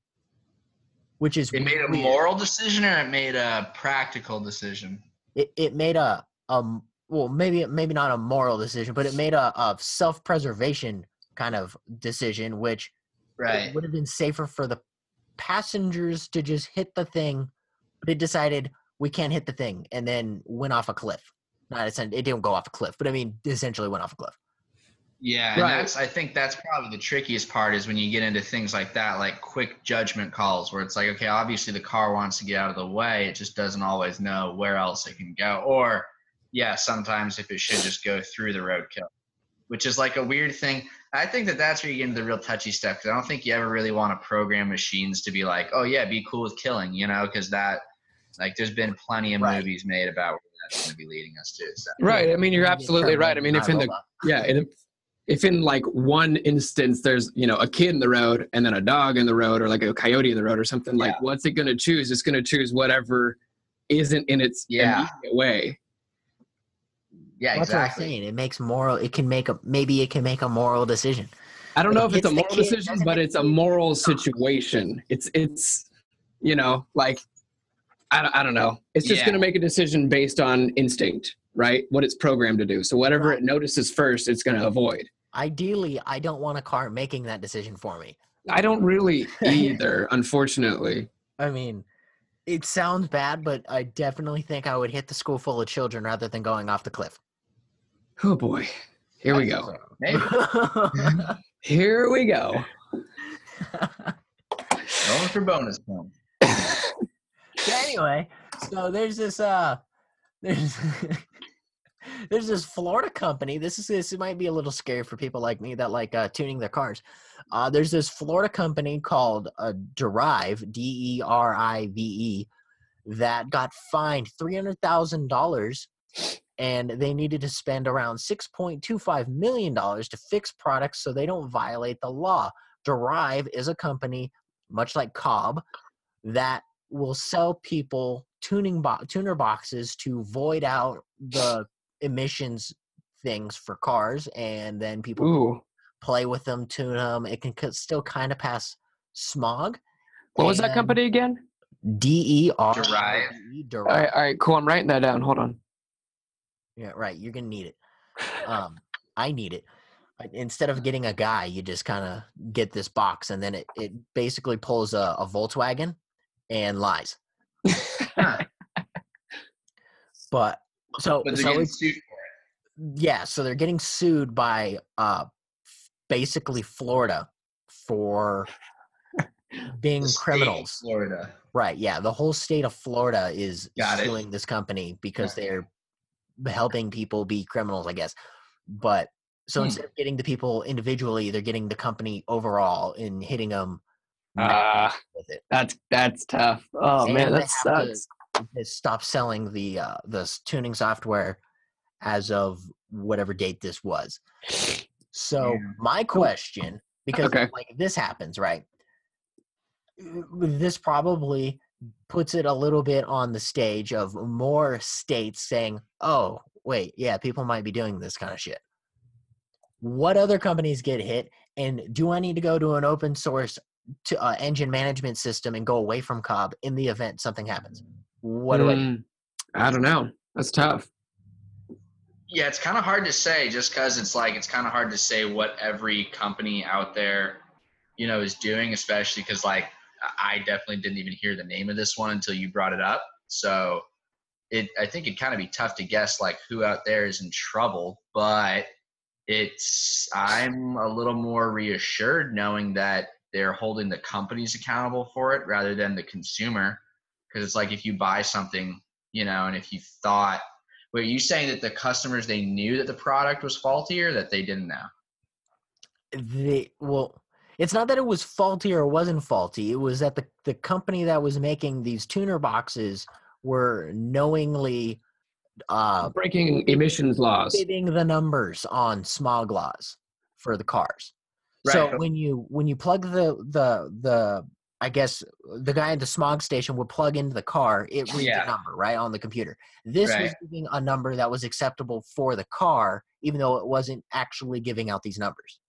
Speaker 1: which is
Speaker 2: It made a
Speaker 1: weird.
Speaker 2: moral decision or it made a practical decision?
Speaker 1: it, it made a um well maybe maybe not a moral decision but it made a, a self-preservation kind of decision which
Speaker 2: Right.
Speaker 1: would have been safer for the passengers to just hit the thing but it decided we can't hit the thing and then went off a cliff not it didn't go off a cliff but i mean essentially went off a cliff
Speaker 2: Yeah, and
Speaker 3: Right.
Speaker 2: that's I think that's probably the trickiest part is when you get into things like that, like quick judgment calls, where it's like, okay, obviously the car wants to get out of the way, it just doesn't always know where else it can go, or yeah, sometimes if it should just go through the roadkill, which is like a weird thing. I think that that's where you get into the real touchy stuff because I don't think you ever really want to program machines to be like, oh yeah, be cool with killing, you know, because that like there's been plenty of
Speaker 1: Right.
Speaker 2: movies made about where that's going to be leading us to. So.
Speaker 3: Right. I mean, you're absolutely right. I mean, if in the yeah, if, if in like one instance there's you know a kid in the road and then a dog in the road or like a coyote in the road or something, like what's it going to choose? It's going to choose whatever isn't in its
Speaker 2: Yeah.
Speaker 3: way.
Speaker 2: Yeah,
Speaker 1: that's what i'm
Speaker 2: exactly.
Speaker 1: saying it makes moral it can make a maybe it can make a moral decision
Speaker 3: I don't know
Speaker 1: It
Speaker 3: if it's a moral
Speaker 1: kid,
Speaker 3: decision, but it's a moral situation. It's it's you know like I, don't- I don't know. It's just
Speaker 2: Yeah.
Speaker 3: going to make a decision based on instinct, right? What it's programmed to do. So whatever
Speaker 1: Right.
Speaker 3: it notices first, it's going to avoid.
Speaker 1: ideally i don't want a car making that decision for me
Speaker 3: I don't really either, unfortunately.
Speaker 1: I mean, it sounds bad, but I definitely think I would hit the school full of children rather than going off the cliff.
Speaker 3: Oh boy. Here we go.
Speaker 2: Maybe.
Speaker 3: Here we go.
Speaker 2: Going for bonus points.
Speaker 1: So anyway, so there's this uh there's there's this Florida company. This is this might be a little scary for people like me that like uh, tuning their cars. Uh, there's this Florida company called uh, Derive D E R I V E that got fined three hundred thousand dollars, and they needed to spend around six point two five million dollars to fix products so they don't violate the law. Derive is a company much like Cobb that will sell people tuning bo- tuner boxes to void out the emissions things for cars and then people
Speaker 3: Ooh.
Speaker 1: play with them tune them it can c- still kind of pass smog
Speaker 3: What was that company again?
Speaker 1: d-e-r
Speaker 2: Derive.
Speaker 3: All right, all right, cool. I'm writing that down. Hold on.
Speaker 1: Yeah right you're gonna need it. Um i need it. Instead of getting a guy you just kind of get this box and then it, it basically pulls a, a volkswagen and lies. But so
Speaker 2: But
Speaker 1: so yeah so they're getting sued by uh basically florida for being
Speaker 2: the state of
Speaker 1: criminals.
Speaker 2: Florida.
Speaker 1: right yeah the whole state of florida is
Speaker 2: Got it.
Speaker 1: suing this company because they're helping people be criminals i guess but so
Speaker 2: Hmm.
Speaker 1: instead of getting the people individually they're getting the company overall and hitting them
Speaker 3: Ah,
Speaker 1: with it
Speaker 3: that's that's tough. Oh
Speaker 1: And
Speaker 3: man, that
Speaker 1: to-
Speaker 3: sucks.
Speaker 1: they stop selling the uh the tuning software as of whatever date this was. So
Speaker 2: Yeah.
Speaker 1: my question, because
Speaker 3: Okay.
Speaker 1: like this happens, right? This probably puts it a little bit on the stage of more states saying, "Oh, wait, yeah, people might be doing this kind of shit." What other companies get hit, and do I need to go to an open source to uh, engine management system and go away from Cobb in the event something happens? What do I?
Speaker 3: Mm, I don't know. That's tough.
Speaker 2: Yeah, it's kind of hard to say just because it's like it's kind of hard to say what every company out there, you know, is doing, especially because like I definitely didn't even hear the name of this one until you brought it up. So it I think it'd kind of be tough to guess like who out there is in trouble, but it's I'm a little more reassured knowing that they're holding the companies accountable for it rather than the consumer. Because it's like if you buy something, you know, and if you thought were you saying that the customers they knew that the product was faulty or that they didn't know?
Speaker 1: they well it's not that it was faulty or wasn't faulty it was that the, the company that was making these tuner boxes were knowingly uh
Speaker 3: Breaking emissions laws.
Speaker 1: fitting the numbers on smog laws for the cars.
Speaker 2: Right,
Speaker 1: so when you when you plug the the the i guess the guy at the smog station would plug into the car it reads
Speaker 2: Yeah.
Speaker 1: a number right on the computer. This was giving a number that was acceptable for the car even though it wasn't actually giving out these numbers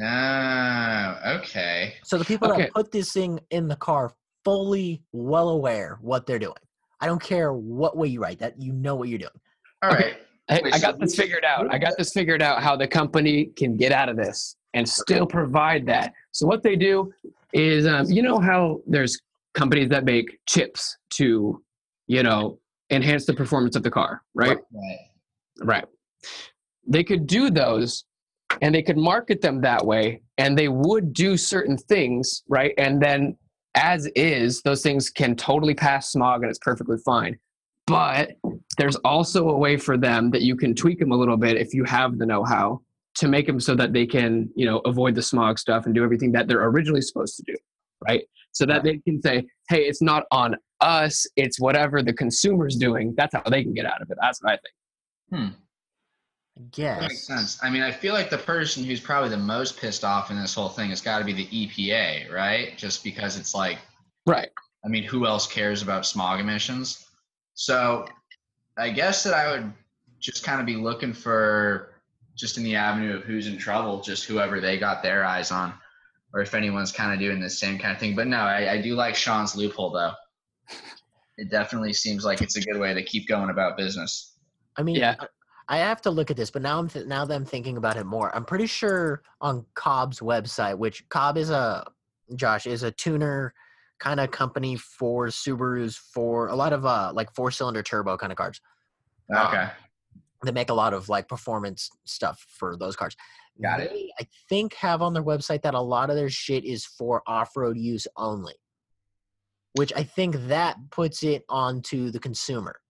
Speaker 2: Oh, okay.
Speaker 1: So the people
Speaker 3: Okay.
Speaker 1: that put this thing in the car fully well aware what they're doing. I don't care what way you write that, you know what you're doing.
Speaker 2: All
Speaker 3: Okay.
Speaker 2: right.
Speaker 3: Hey,
Speaker 2: Wait,
Speaker 3: I
Speaker 2: so
Speaker 3: got this figured out. I got this figured out how the company can get out of this and still provide that. So what they do is, um, you know how there's companies that make chips to, you know, enhance the performance of the car, right?
Speaker 2: Right.
Speaker 3: Right. They could do those and they could market them that way and they would do certain things, right? And then as is, those things can totally pass smog and it's perfectly fine. But there's also a way for them that you can tweak them a little bit if you have the know-how to make them so that they can, you know, avoid the smog stuff and do everything that they're originally supposed to do, right? So that they can say, "Hey, it's not on us; it's whatever the consumer's doing." That's how they can get out of it. That's what I think.
Speaker 2: Hmm.
Speaker 1: I
Speaker 2: That makes sense. I mean, I feel like the person who's probably the most pissed off in this whole thing has got to be the EPA, right? Just because it's like,
Speaker 3: Right.
Speaker 2: I mean, who else cares about smog emissions? So I guess that I would just kind of be looking for just in the avenue of who's in trouble, just whoever they got their eyes on, or if anyone's kind of doing the same kind of thing. But no, I, I do like Sean's loophole though. It definitely seems like it's a good way to keep going about business.
Speaker 1: I mean,
Speaker 3: Yeah.
Speaker 1: I- have to look at this, but now I'm th- now that I'm thinking about it more, I'm pretty sure on Cobb's website, which Cobb is a Josh is a tuner kind of company for Subarus for a lot of uh like four cylinder turbo kind of cars. Uh,
Speaker 2: Okay.
Speaker 1: they make a lot of like performance stuff for those cars.
Speaker 2: Got it.
Speaker 1: I think have on their website that a lot of their shit is for off-road use only. Which I think that puts it onto the consumer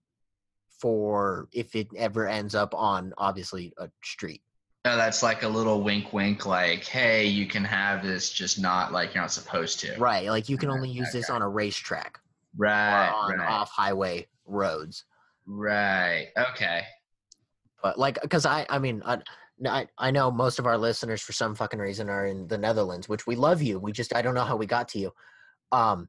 Speaker 1: for if it ever ends up on obviously a street.
Speaker 2: No, that's like a little wink, wink, like, hey, you can have this, just not like you're not supposed to.
Speaker 1: Right. Like you can only
Speaker 2: Okay,
Speaker 1: use this on a racetrack
Speaker 2: Right.
Speaker 1: on
Speaker 2: right.
Speaker 1: off highway roads.
Speaker 2: Right. Okay.
Speaker 1: But like, because I, I mean, I, I, I know most of our listeners for some fucking reason are in the Netherlands, which we love you. We just, I don't know how we got to you. Um,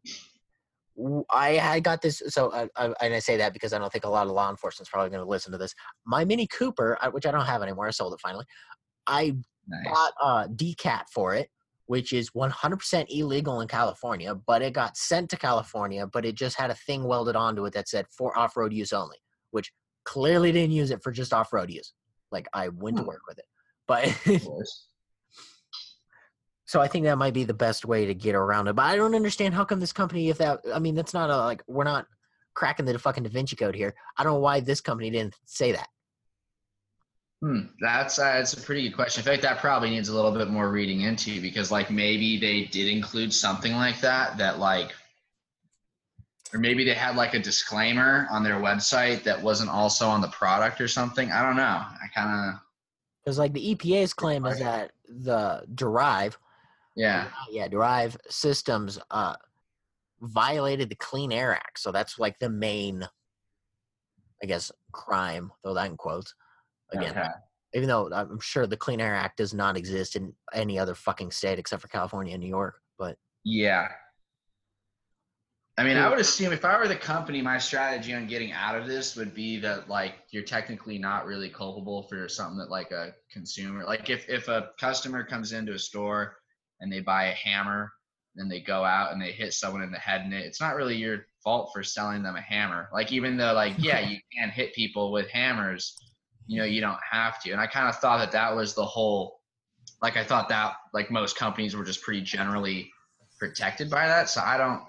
Speaker 1: I, I got this. So, I, I, and I say that because I don't think a lot of law enforcement's probably going to listen to this. My Mini Cooper, which I don't have anymore, I sold it finally. I
Speaker 2: Nice.
Speaker 1: bought a DCAT for it, which is 100% illegal in California, but it got sent to California, but it just had a thing welded onto it that said for off road use only, which clearly didn't use it for just off road use. Like I went to
Speaker 2: Hmm.
Speaker 1: work with it. But
Speaker 2: Of course.
Speaker 1: So I think that might be the best way to get around it. But I don't understand how come this company, if that, I mean, that's not a, like, we're not cracking the fucking Da Vinci Code here. I don't know why this company didn't say that.
Speaker 2: Hmm. That's uh, that's a pretty good question. In fact, that probably needs a little bit more reading into because, like, maybe they did include something like that. That like, or maybe they had like a disclaimer on their website that wasn't also on the product or something. I don't know. I kind of
Speaker 1: Because, like, the EPA's claim is that the Derive,
Speaker 2: yeah.
Speaker 1: yeah, Derive Systems uh, violated the Clean Air Act. So that's like the main, I guess, crime, though that in quotes. again.
Speaker 2: Okay.
Speaker 1: Even though I'm sure the Clean Air Act does not exist in any other fucking state except for California and New York. But
Speaker 2: Yeah. I mean, I would assume if I were the company, my strategy on getting out of this would be that like you're technically not really culpable for something that like a consumer, like if if a customer comes into a store and they buy a hammer, and they go out and they hit someone in the head and it, it's not really your fault for selling them a hammer. Like even though like yeah, you can hit people with hammers, you know, you don't have to. And I kind of thought that that was the whole like I thought that like most companies were just pretty generally protected by that. So I don't.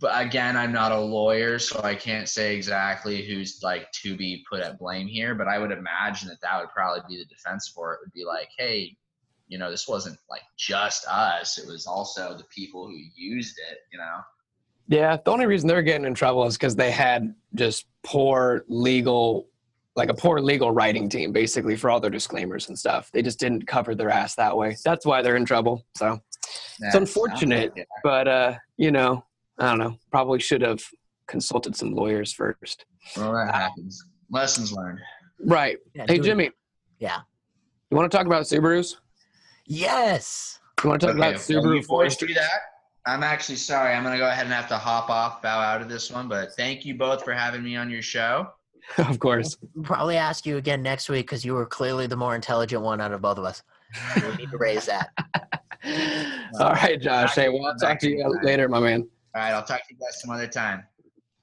Speaker 2: But again, I'm not a lawyer, so I can't say exactly who's like to be put at blame here. But I would imagine that that would probably be the defense for it. Would be like, hey, you know, this wasn't like just us; it was also the people who used it. You know.
Speaker 3: Yeah, the only reason they're getting in trouble is because they had just poor legal, like a poor legal writing team, basically for all their disclaimers and stuff. They just didn't cover their ass that way. That's why they're in trouble. So
Speaker 2: Yeah,
Speaker 3: it's unfortunate,
Speaker 2: sounds like
Speaker 3: but uh, you know, I don't know. Probably should have consulted some lawyers first.
Speaker 2: Well, that happens. Lessons learned.
Speaker 3: Right.
Speaker 1: yeah,
Speaker 3: Hey,
Speaker 1: do it.
Speaker 3: Jimmy.
Speaker 1: Yeah.
Speaker 3: You want to talk about Subarus?
Speaker 1: Yes.
Speaker 3: You want to talk
Speaker 2: Okay,
Speaker 3: about Subaru
Speaker 2: before
Speaker 3: Forester?
Speaker 2: that, I'm actually sorry. I'm gonna go ahead and have to hop off, bow out of this one. But thank you both for having me on your show.
Speaker 3: of course.
Speaker 1: We'll probably ask you again next week because you were clearly the more intelligent one out of both of us. We need to raise that.
Speaker 3: All right, Josh. Hey, well, I'll talk to you later, my man.
Speaker 2: All right, I'll talk to you guys some other time.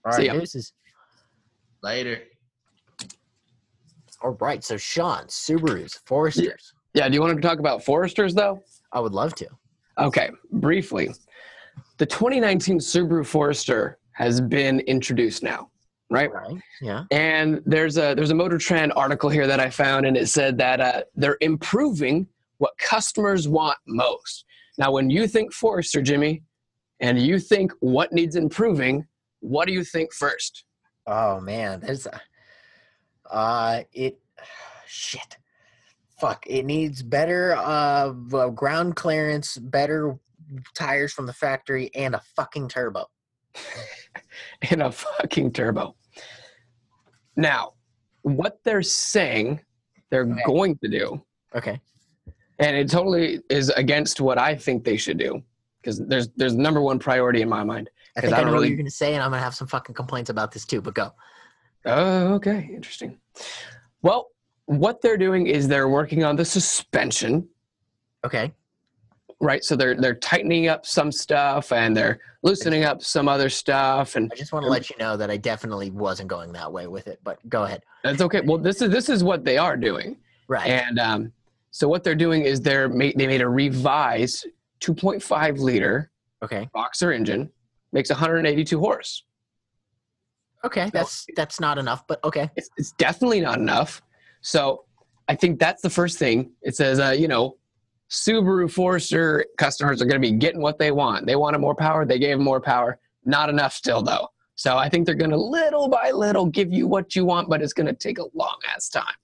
Speaker 1: All
Speaker 3: See ya.
Speaker 1: deuces.
Speaker 2: Later.
Speaker 1: All right, so Sean, Subarus, Foresters.
Speaker 3: Yeah, do you want to talk about Foresters, though?
Speaker 1: I would love to.
Speaker 3: Okay, briefly. The 2019 Subaru Forester has been introduced now, right?
Speaker 1: Right? Yeah.
Speaker 3: And there's a there's a Motor Trend article here that I found, and it said that uh, they're improving what customers want most. Now, when you think Forester, Jimmy, and you think what needs improving, what do you think first?
Speaker 1: Oh man, there's a uh it shit. Fuck. It needs better uh ground clearance, better tires from the factory, and a fucking turbo.
Speaker 3: in a fucking turbo. Now, what they're saying they're
Speaker 1: Okay.
Speaker 3: going to do,
Speaker 1: Okay.
Speaker 3: and it totally is against what I think they should do, because there's there's number one priority in my mind.
Speaker 1: I think
Speaker 3: I
Speaker 1: I,
Speaker 3: don't
Speaker 1: know what you're gonna say, and I'm gonna have some fucking complaints about this too, but go.
Speaker 3: Oh, okay, interesting. Well, what they're doing is they're working on the suspension,
Speaker 1: Okay.
Speaker 3: right? So they're they're tightening up some stuff and they're loosening up some other stuff, and
Speaker 1: I just want to let you know that I definitely wasn't going that way with it, but go ahead.
Speaker 3: that's okay. Well, this is this is what they are doing.
Speaker 1: Right.
Speaker 3: And um, so what they're doing is they're ma- they made a revised 2.5 liter
Speaker 1: okay.
Speaker 3: boxer engine, makes 182 horse.
Speaker 1: Okay. That's that's not enough, but okay.
Speaker 3: It's, it's definitely not enough. So I think that's the first thing. It says, uh, you know, Subaru Forester customers are going to be getting what they want. They wanted more power. They gave them more power. Not enough still though. So I think they're going to little by little give you what you want, but it's going to take a long ass time.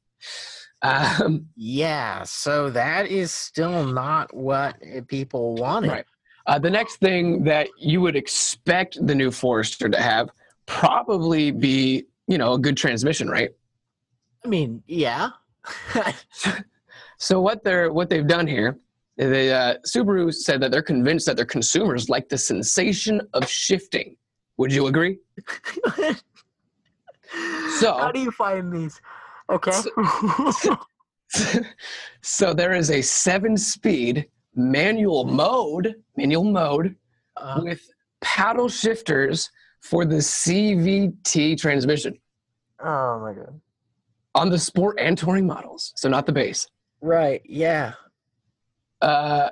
Speaker 3: Um,
Speaker 1: Yeah, so that is still not what uh, people wanted.
Speaker 3: Right. Uh, the next thing that you would expect the new Forester to have probably be, you know, a good transmission, right?
Speaker 1: I mean, yeah.
Speaker 3: So what they're what they've done here, they uh, Subaru said that they're convinced that their consumers like the sensation of shifting. Would you agree? So-
Speaker 1: how do you find these? Okay.
Speaker 3: so there is a seven-speed manual mode, manual mode
Speaker 1: Uh,
Speaker 3: with paddle shifters for the CVT transmission.
Speaker 1: oh my god.
Speaker 3: On the sport and touring models, so not the base.
Speaker 1: Right. Yeah.
Speaker 3: Uh,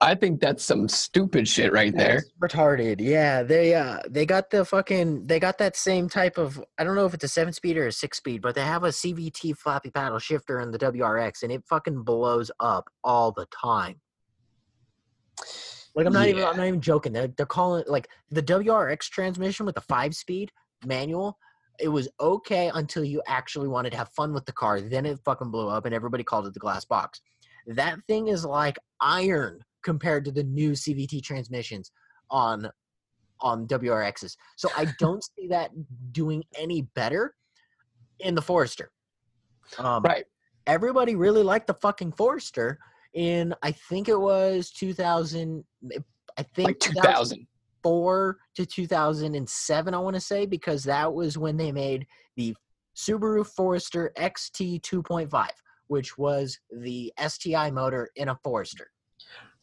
Speaker 3: I think that's some stupid shit right there.
Speaker 1: That's retarded. Yeah. They uh they got the fucking they got that same type of I don't know if it's a seven speed or a six speed, but they have a CVT floppy paddle shifter in the WRX and it fucking blows up all the time. Like I'm not even I'm not even joking. They're they're calling it like the WRX transmission with the five speed manual. It was okay until you actually wanted to have fun with the car. Then it fucking blew up and everybody called it the glass box. That thing is like iron compared to the new CVT transmissions on on WRXs. So I don't see that doing any better in the Forester. Um,
Speaker 3: Right.
Speaker 1: Everybody really liked the fucking Forester in I think it was 2000. I think
Speaker 3: Like 2000.
Speaker 1: 2004 to 2007. I want to say because that was when they made the Subaru Forester XT 2.5, which was the STI motor in a Forester.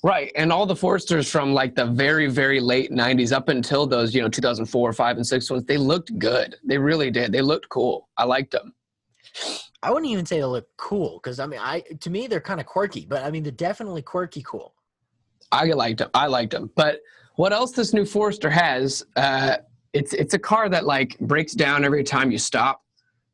Speaker 3: Right. And all the Foresters from like the very, very late 90s up until those, you know, 2004, 5, and 6 ones, they looked good. They really did. They looked cool. I liked them.
Speaker 1: I wouldn't even say they look cool because I mean, I to me they're kind of quirky, but I mean they're definitely quirky cool.
Speaker 3: I liked them. I liked them. But what else this new Forester has, uh, it's it's a car that like breaks down every time you stop.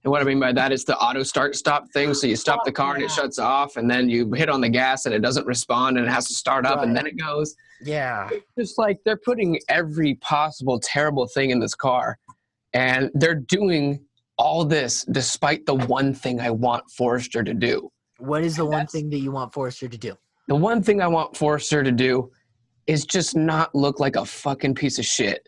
Speaker 3: And what I mean by that is the auto start stop thing. So you stop the car and it shuts off, and then you hit on the gas and it doesn't respond and it has to start up and then it goes.
Speaker 1: Yeah,
Speaker 3: Just like they're putting every possible terrible thing in this car, and they're doing all this despite the one thing I want Forester to do.
Speaker 1: what is the one thing that you want Forester to do?
Speaker 3: The one thing I want Forester to do is just not look like a fucking piece of shit.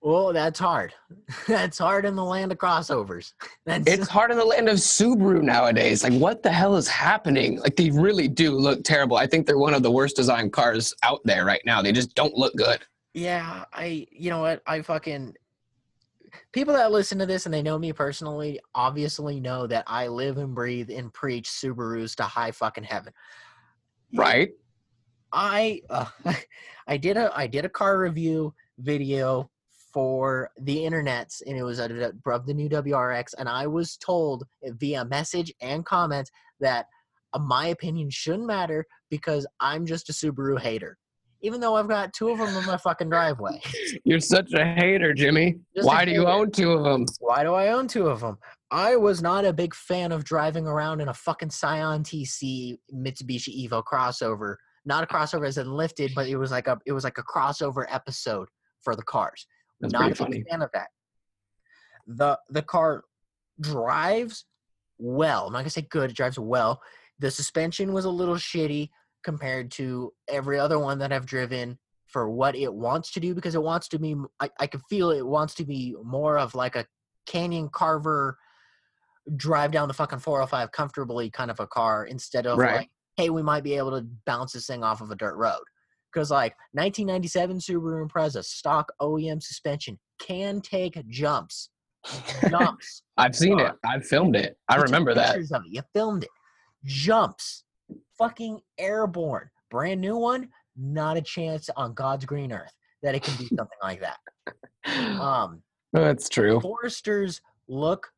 Speaker 1: Well, that's hard. that's hard in the land of crossovers. That's
Speaker 3: It's hard in the land of Subaru nowadays. Like, what the hell is happening? Like, they really do look terrible. I think they're one of the worst designed cars out there right now. They just don't look good.
Speaker 1: yeah. I you know what I fucking people that listen to this and they know me personally obviously know that I live and breathe and preach Subarus to high fucking heaven.
Speaker 3: Right?
Speaker 1: I uh, I did a I did a car review video for the internets and it was of the of the new WRX and I was told via message and comments that uh, my opinion shouldn't matter because I'm just a Subaru hater. Even though I've got two of them in my fucking driveway.
Speaker 3: You're such a hater, Jimmy.
Speaker 1: Just
Speaker 3: Why do you own two of them?
Speaker 1: Why do I own two of them? I was not a big fan of driving around in a fucking Scion TC Mitsubishi Evo crossover. Not a crossover as in lifted, but it was like a it was like a crossover episode for the cars.
Speaker 3: That's
Speaker 1: not a
Speaker 3: funny.
Speaker 1: fan of that. The the car drives well. I'm not gonna say good. It drives well. The suspension was a little shitty compared to every other one that I've driven for what it wants to do because it wants to be. I, I can feel it wants to be more of like a Canyon Carver drive down the fucking 405 comfortably kind of a car instead of
Speaker 3: Right.
Speaker 1: like, hey, we might be able to bounce this thing off of a dirt road. Because like 1997 Subaru Impreza stock OEM suspension can take jumps, jumps.
Speaker 3: I've seen it. I've filmed it. I
Speaker 1: You
Speaker 3: remember that.
Speaker 1: Of it. You filmed it. Jumps, fucking airborne. Brand new one, not a chance on God's green earth that it can do something like that. Um,
Speaker 3: That's true.
Speaker 1: Foresters look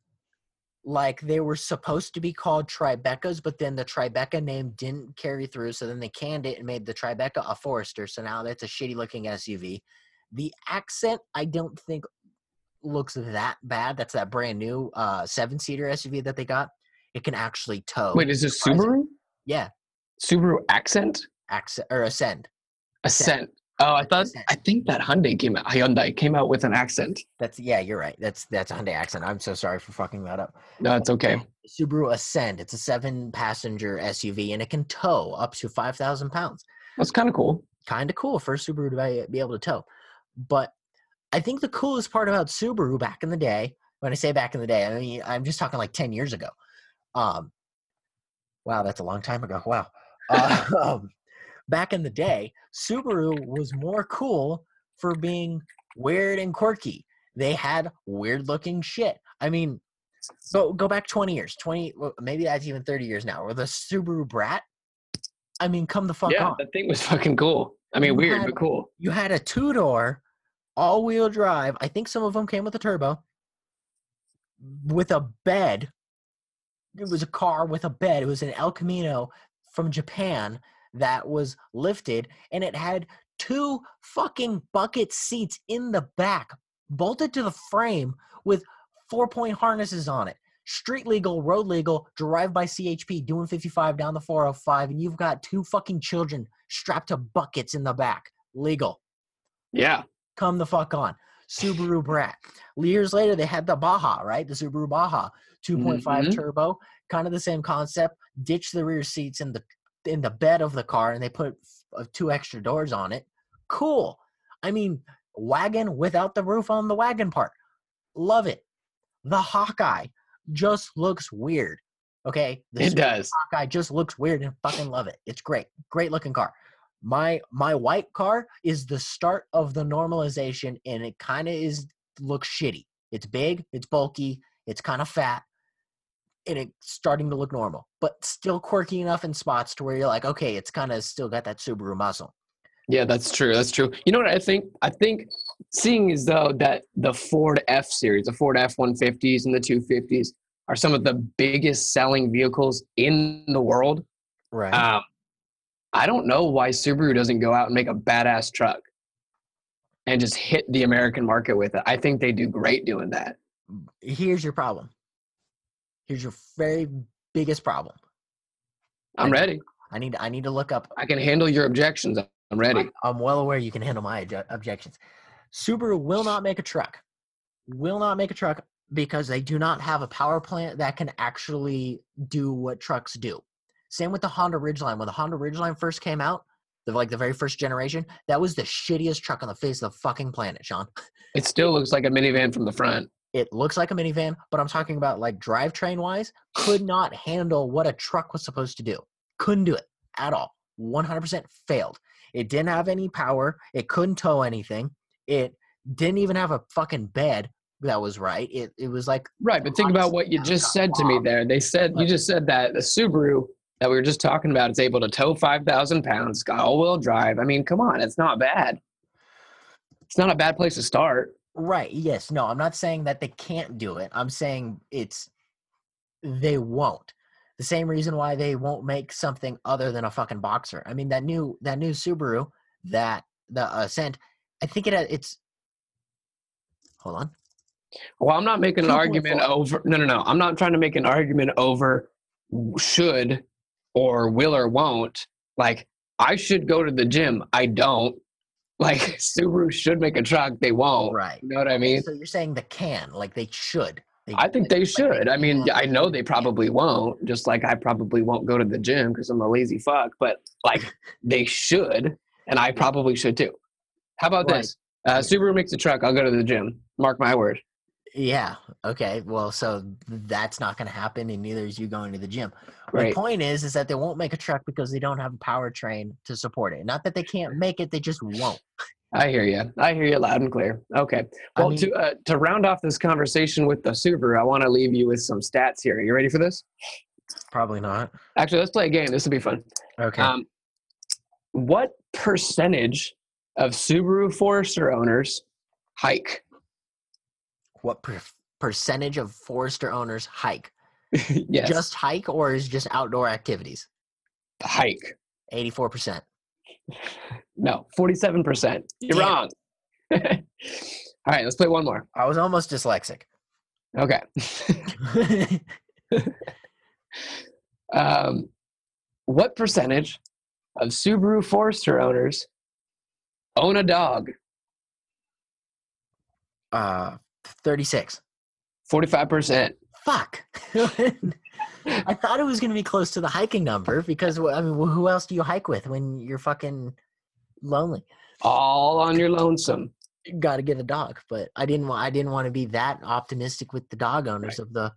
Speaker 1: like they were supposed to be called Tribecas, but then the Tribeca name didn't carry through. So then they canned it and made the Tribeca a Forester. So now that's a shitty looking SUV. The accent, I don't think looks that bad. That's that brand new uh, seven seater SUV that they got. It can actually tow.
Speaker 3: Wait, is this. Subaru?
Speaker 1: Yeah,
Speaker 3: Subaru Accent?
Speaker 1: accent or Ascend.
Speaker 3: Ascent. Oh, I thought. I think that Hyundai came out. Hyundai came out with an accent.
Speaker 1: That's yeah, you're right. That's that's a Hyundai accent. I'm so sorry for fucking that up.
Speaker 3: No, it's okay.
Speaker 1: Subaru Ascend. It's a seven passenger SUV and it can tow up to 5,000 pounds.
Speaker 3: That's kind of cool.
Speaker 1: Kind of cool for Subaru to be- able to tow. But I think the coolest part about Subaru back in the day, when I say back in the day, I mean, I'm just talking like 10 years ago. Um, wow, that's a long time ago. Wow. Uh, um, back in the day, Subaru was more cool for being weird and quirky. They had weird looking shit. I mean, go go back 20 years, 20 maybe that's even 30 years now. Or the Subaru Brat. I mean, come the fuck
Speaker 3: yeah,
Speaker 1: on.
Speaker 3: that thing was fucking cool. I mean,
Speaker 1: You
Speaker 3: weird
Speaker 1: had-
Speaker 3: but cool.
Speaker 1: You had a two door, all wheel drive. I think some of them came with a turbo, with a bed. It was a car with a bed. It was an El Camino from Japan that was lifted, and it had two fucking bucket seats in the back, bolted to the frame with four point harnesses on it. Street legal, road legal, drive by CHP, doing 55 down the 405, and you've got two fucking children strapped to buckets in the back. Legal.
Speaker 3: Yeah.
Speaker 1: Come the fuck on. Subaru Brat. Years later, they had the Baja, right? The Subaru Baja, 2.5
Speaker 3: Mhm.
Speaker 1: turbo, kind of the same concept. Ditch the rear seats in the in the bed of the car, and they put uh, two extra doors on it. Cool. I mean, wagon without the roof on the wagon part. Love it. The Hawkeye just looks weird. Okay, the
Speaker 3: It does.
Speaker 1: guy just looks weird and fucking love it. It's great, great looking car. My my white car is the start of the normalization, and it kind of is looks shitty. It's big, it's bulky, it's kind of fat, and it's starting to look normal, but still quirky enough in spots to where you're like, okay, it's kind of still got that Subaru muscle.
Speaker 3: Yeah, that's true. That's true. You know what I think? I think seeing as though that the Ford F series, the Ford F 150s and the 250s are some of the biggest selling vehicles in the world.
Speaker 1: Right.
Speaker 3: Um, I don't know why Subaru doesn't go out and make a badass truck and just hit the American market with it. I think they do great doing that.
Speaker 1: Here's your problem. Here's your very biggest problem.
Speaker 3: I'm
Speaker 1: I-
Speaker 3: ready.
Speaker 1: I need I need to look up
Speaker 3: I can handle your objections. I'm ready.
Speaker 1: I'm well aware you can handle my obje- objections. Subaru will not make a truck. Will not make a truck because they do not have a power plant that can actually do what trucks do. Same with the Honda Ridgeline. When the Honda Ridgeline first came out, the, like the very first generation, that was the shittiest truck on the face of the fucking planet, Sean.
Speaker 3: It still looks like a minivan from the front.
Speaker 1: It looks like a minivan, but I'm talking about like drivetrain wise, could not handle what a truck was supposed to do. Couldn't do it at all. 100% failed. It didn't have any power. It couldn't tow anything. It didn't even have a fucking bed that was right. It it was like
Speaker 3: Right, but think about what you just said to me there. They said you just said that the Subaru that we were just talking about is able to tow five thousand pounds, got all-wheel drive. I mean, come on, it's not bad. It's not a bad place to start.
Speaker 1: Right. Yes. No, I'm not saying that they can't do it. I'm saying it's they won't. The same reason why they won't make something other than a fucking boxer. I mean that new that new Subaru that the uh, Ascent. I think it uh, it's. Hold on.
Speaker 3: Well, I'm not making an
Speaker 1: 2.4.
Speaker 3: argument over. No, no, no. I'm not trying to make an argument over should or will or won't. Like, I should go to the gym. I don't. Like, Subaru should make a truck. They won't.
Speaker 1: Right.
Speaker 3: You know what I mean?
Speaker 1: So you're saying the can, like they should. They,
Speaker 3: I think they
Speaker 1: like,
Speaker 3: should. I mean. I know they probably won't, just like I probably won't go to the gym because I'm a lazy fuck, but like they should, and I probably should too. How about
Speaker 1: Right.
Speaker 3: this? Uh, Subaru makes a truck. I'll go to the gym. Mark my word.
Speaker 1: Yeah. Okay. Well, so that's not going to happen, and neither is you going to the gym.
Speaker 3: Right.
Speaker 1: point is, is that they won't make a truck because they don't have a powertrain to support it. Not that they can't make it; they just won't.
Speaker 3: I hear you. I hear you loud and clear. Okay.
Speaker 1: I
Speaker 3: Well,
Speaker 1: mean-
Speaker 3: to uh, to round off this conversation with the Subaru, I want to leave you with some stats here. Are you ready for this?
Speaker 1: Probably not.
Speaker 3: Actually, let's play a game. This will be fun.
Speaker 1: Okay.
Speaker 3: Um, what percentage of Subaru Forester owners hike?
Speaker 1: What per- percentage of Forester owners hike?
Speaker 3: yes,
Speaker 1: Just hike, or is just outdoor activities?
Speaker 3: hike.
Speaker 1: Eighty-four percent.
Speaker 3: No, 47%. You're
Speaker 1: Damn.
Speaker 3: wrong. All right, let's play one more.
Speaker 1: I was almost dyslexic.
Speaker 3: Okay. um, what percentage of Subaru Forester owners own a dog?
Speaker 1: uh, thirty-six.
Speaker 3: 45%.
Speaker 1: Fuck. I thought it was going to be close to the hiking number because I mean, who else do you hike with when you're fucking lonely?
Speaker 3: All on your lonesome.
Speaker 1: Got to get a dog, but I didn't. want I didn't want to be that optimistic with the dog owners of the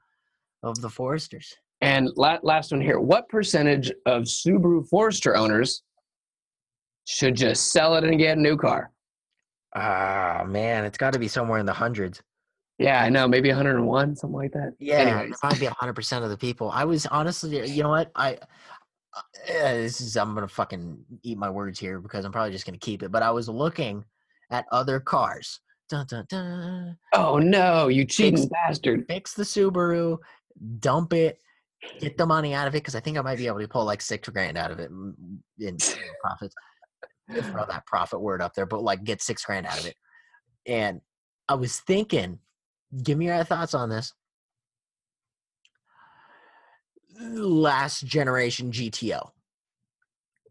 Speaker 1: of the Foresters.
Speaker 3: And la- last one here. What percentage of Subaru Forester owners should just sell it and get a new car?
Speaker 1: Ah, man, it's got to be somewhere in the hundreds.
Speaker 3: Yeah, I know. Maybe 101, something like that.
Speaker 1: Yeah,
Speaker 3: Anyways.
Speaker 1: it might be hundred percent of the people. I was honestly, you know what? I uh, this is I'm gonna fucking eat my words here because I'm probably just gonna keep it. But I was looking at other cars. Dun, dun, dun.
Speaker 3: Oh no, you cheating
Speaker 1: Fix-
Speaker 3: bastard.
Speaker 1: Fix the Subaru, dump it, get the money out of it because I think I might be able to pull like six grand out of it mm, in profits. Throw that profit word up there, but like get six grand out of it. And I was thinking, give me your thoughts on this. Last generation GTO.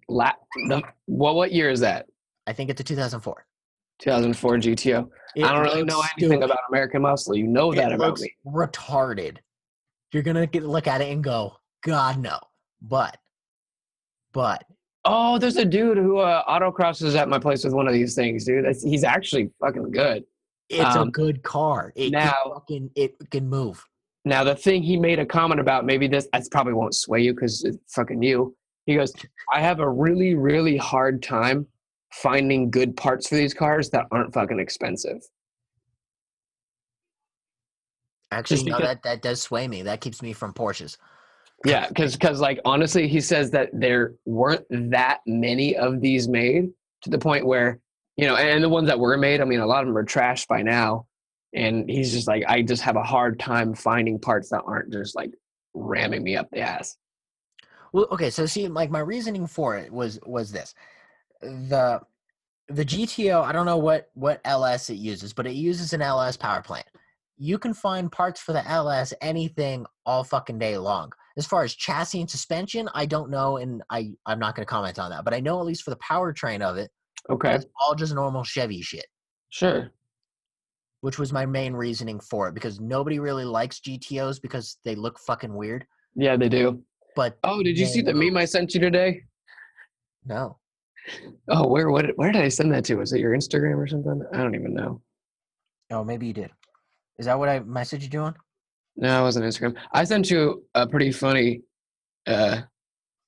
Speaker 3: La- the, what what year is that?
Speaker 1: I think it's a 2004.
Speaker 3: 2004 GTO.
Speaker 1: It
Speaker 3: I don't really know anything
Speaker 1: stupid.
Speaker 3: about American Muscle. You know that
Speaker 1: it
Speaker 3: about me.
Speaker 1: retarded. You're gonna get look at it and go, God no. But, but
Speaker 3: Oh, there's a dude who uh, autocrosses at my place with one of these things, dude. That's, he's actually fucking good.
Speaker 1: It's a
Speaker 3: Um,
Speaker 1: good car. It
Speaker 3: now-
Speaker 1: can fucking it can move.
Speaker 3: Now the thing he made a comment about, maybe this I probably won't sway you because it's fucking you. He goes, I have a really, really hard time finding good parts for these cars that aren't fucking expensive.
Speaker 1: Actually,
Speaker 3: Just
Speaker 1: no, that that does sway me. That keeps me from Porsches.
Speaker 3: Yeah, because because like honestly, he says that there weren't that many of these made to the point where you know, and the ones that were made, I mean, a lot of them are trashed by now. And he's just like, I just have a hard time finding parts that aren't just like ramming me up the ass.
Speaker 1: Well, okay, so see, like my reasoning for it was was this: the the GTO. I don't know what what LS it uses, but it uses an LS power plant. You can find parts for the LS anything all fucking day long. As far as chassis and suspension, I don't know, and I I'm not going to comment on that. But I know at least for the powertrain of it,
Speaker 3: Okay,
Speaker 1: it's all just normal Chevy shit.
Speaker 3: sure.
Speaker 1: which was my main reasoning for it because nobody really likes GTOs because they look fucking weird.
Speaker 3: Yeah, they do.
Speaker 1: But
Speaker 3: Oh, did you see the meme I sent you today?
Speaker 1: no,
Speaker 3: Oh, where what where did I send that to? Was it your Instagram or something? I don't even know.
Speaker 1: oh maybe you did. Is that what I messaged you on?
Speaker 3: No, it wasn't Instagram. I sent you a pretty funny uh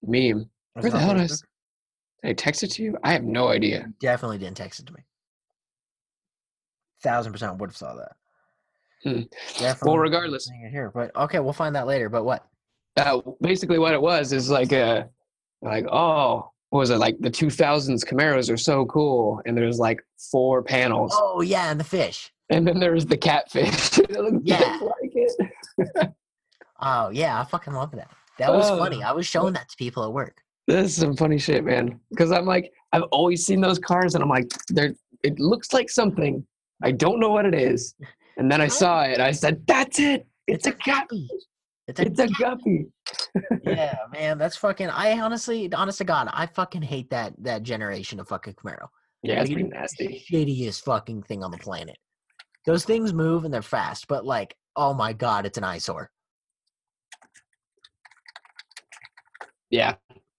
Speaker 3: meme.
Speaker 1: Was
Speaker 3: Where the hell did I, did I text it to you? I have no idea.
Speaker 1: Definitely didn't text it to me. Thousand percent would have saw that.
Speaker 3: Hmm.
Speaker 1: Definitely.
Speaker 3: Well, regardless,
Speaker 1: it here, but okay, we'll find that later. But what?
Speaker 3: uh, basically what it was is like a like oh what was it like the 2000s Camaros are so cool and there's like four panels
Speaker 1: Oh yeah, and the fish.
Speaker 3: and then there's the catfish.
Speaker 1: Yeah.
Speaker 3: like it.
Speaker 1: Oh yeah, I fucking love that. That was funny.
Speaker 3: Oh.
Speaker 1: I was showing that to people at work.
Speaker 3: This is some funny shit, man. Because I'm like, I've always seen those cars, and I'm like, they're. It looks like something. I don't know what it is. And then I saw it. I said, "That's it. It's, a guppy.
Speaker 1: It's a
Speaker 3: It's a guppy."
Speaker 1: yeah, man, that's fucking. I honestly, honest to God, I fucking hate that that generation of fucking Camaro.
Speaker 3: Yeah, it's pretty nasty.
Speaker 1: the Shittiest fucking thing on the planet. Those things move and they're fast, but like, oh my God, it's an eyesore.
Speaker 3: Yeah,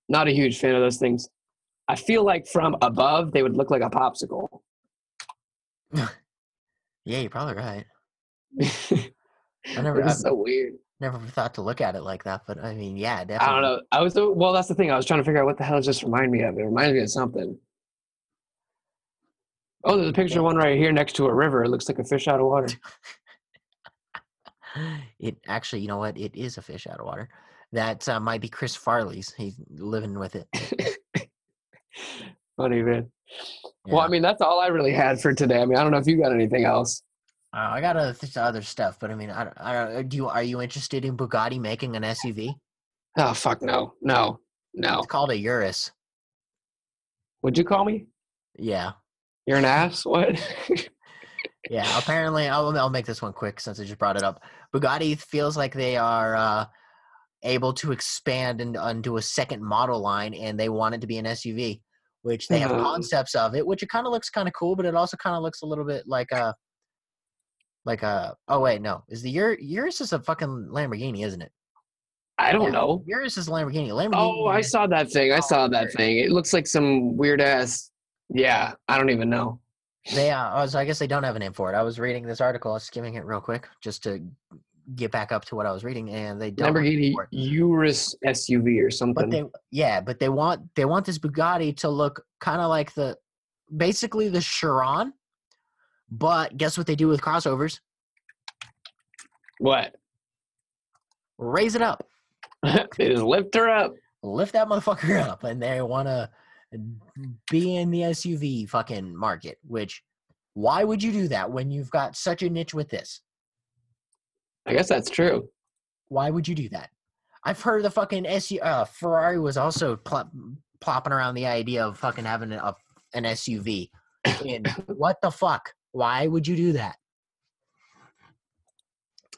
Speaker 3: not a huge fan of those things. I feel like from above they would look like a popsicle.
Speaker 1: Yeah, you're probably right.
Speaker 3: I
Speaker 1: never-
Speaker 3: It's so weird.
Speaker 1: Never thought to look at it like that, but I mean, yeah, definitely.
Speaker 3: I don't know. I was well. That's the thing. I was trying to figure out what the hell does this remind me of. It reminds me of something. Oh, there's a picture of one right here next to a river. It looks like a fish out of water.
Speaker 1: It actually, you know what? It is a fish out of water. That uh, might be Chris Farley's. He's living with it.
Speaker 3: Funny man. Well, I mean, that's all I really had for today. I mean, I don't know if you got anything else.
Speaker 1: Uh, I got other, th- other stuff, but I mean, I don't, I don't. uh, Do you are you interested in Bugatti making an SUV?
Speaker 3: Oh fuck no, no, no.
Speaker 1: It's called a Urus.
Speaker 3: Would you call me?
Speaker 1: Yeah,
Speaker 3: You're an ass. What?
Speaker 1: yeah. Apparently, I'll, I'll make this one quick since I just brought it up. Bugatti feels like they are uh, able to expand and onto a second model line, and they want it to be an SUV, which they have
Speaker 3: Hmm.
Speaker 1: concepts of it, which it kind of looks kind of cool, but it also kind of looks a little bit like a, like a. Oh wait, no, is the Ur- Urus is a fucking Lamborghini, isn't it?
Speaker 3: I don't
Speaker 1: Yeah,
Speaker 3: know.
Speaker 1: Urus is a Lamborghini. Lamborghini.
Speaker 3: Oh, I saw that thing. I saw that thing. It looks like some weird ass. Yeah, I don't even know.
Speaker 1: They uh, so I guess they don't have a name for it. I was reading this article, I was skimming it real quick just to get back up to what I was reading, and they don't. have a name
Speaker 3: Lamborghini. Urus SUV or something.
Speaker 1: But they, yeah, but they want they want this Bugatti to look kind of like the, basically the Chiron. But guess what they do with crossovers?
Speaker 3: what?
Speaker 1: Raise it up,
Speaker 3: they just lift her up.
Speaker 1: lift that motherfucker up, and they want to be in the SUV fucking market. Which, why would you do that when you've got such a niche with this?
Speaker 3: I guess that's true.
Speaker 1: Why would you do that? I've heard the fucking SU uh, Ferrari was also pl- plopping around the idea of fucking having a, an SUV. And what the fuck? Why would you do that?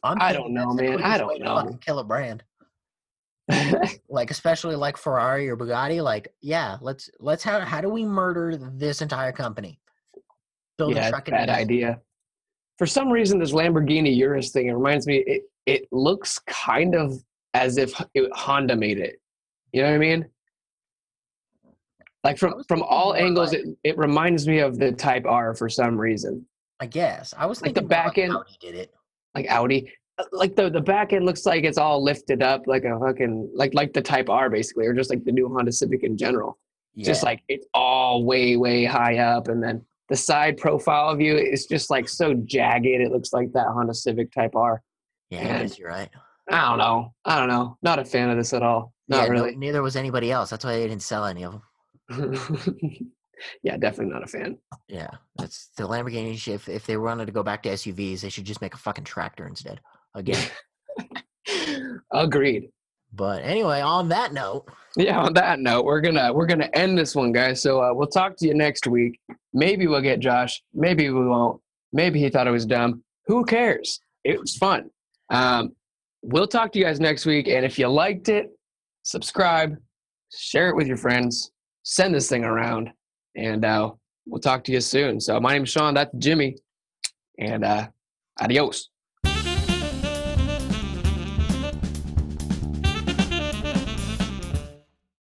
Speaker 1: I'm
Speaker 3: I don't know, man. I don't know.
Speaker 1: kill a brand, like especially like Ferrari or Bugatti. Like, yeah, let's let's have. How do we murder this entire company? Build
Speaker 3: yeah,
Speaker 1: a truck
Speaker 3: bad idea. For some reason, this Lamborghini Urus thing it reminds me. It it looks kind of as if it, Honda made it. You know what I mean? Like from from all angles,
Speaker 1: like-
Speaker 3: it, it reminds me of the Type R for some reason.
Speaker 1: I guess I was
Speaker 3: Like the back end-
Speaker 1: Audi did it.
Speaker 3: Like Audi. Uh, like the the back end looks like it's all lifted up like a fucking like like the Type R basically, or just like the new Honda Civic in general.
Speaker 1: Yeah.
Speaker 3: Just like it's all way way high up, and then the side profile view is just like so jagged. It looks like that Honda Civic Type R.
Speaker 1: yeah,
Speaker 3: and-
Speaker 1: you're right.
Speaker 3: I don't know. I don't know. Not a fan of this at all.
Speaker 1: yeah,
Speaker 3: Not
Speaker 1: no-
Speaker 3: really.
Speaker 1: neither was anybody else. That's why they didn't sell any of them.
Speaker 3: yeah, definitely not a fan.
Speaker 1: Yeah, that's the Lamborghini. If if they wanted to go back to SUVs, they should just make a fucking tractor instead. Again.
Speaker 3: Agreed.
Speaker 1: But anyway, on that note,
Speaker 3: Yeah. On that note, we're gonna we're gonna end this one, guys. So uh, we'll talk to you next week. Maybe we'll get Josh. Maybe we won't. Maybe he thought it was dumb. Who cares? It was fun. Um, we'll talk to you guys next week. And if you liked it, subscribe, share it with your friends, send this thing around, and uh, we'll talk to you soon. So my name's Sean. That's Jimmy, and uh, adios.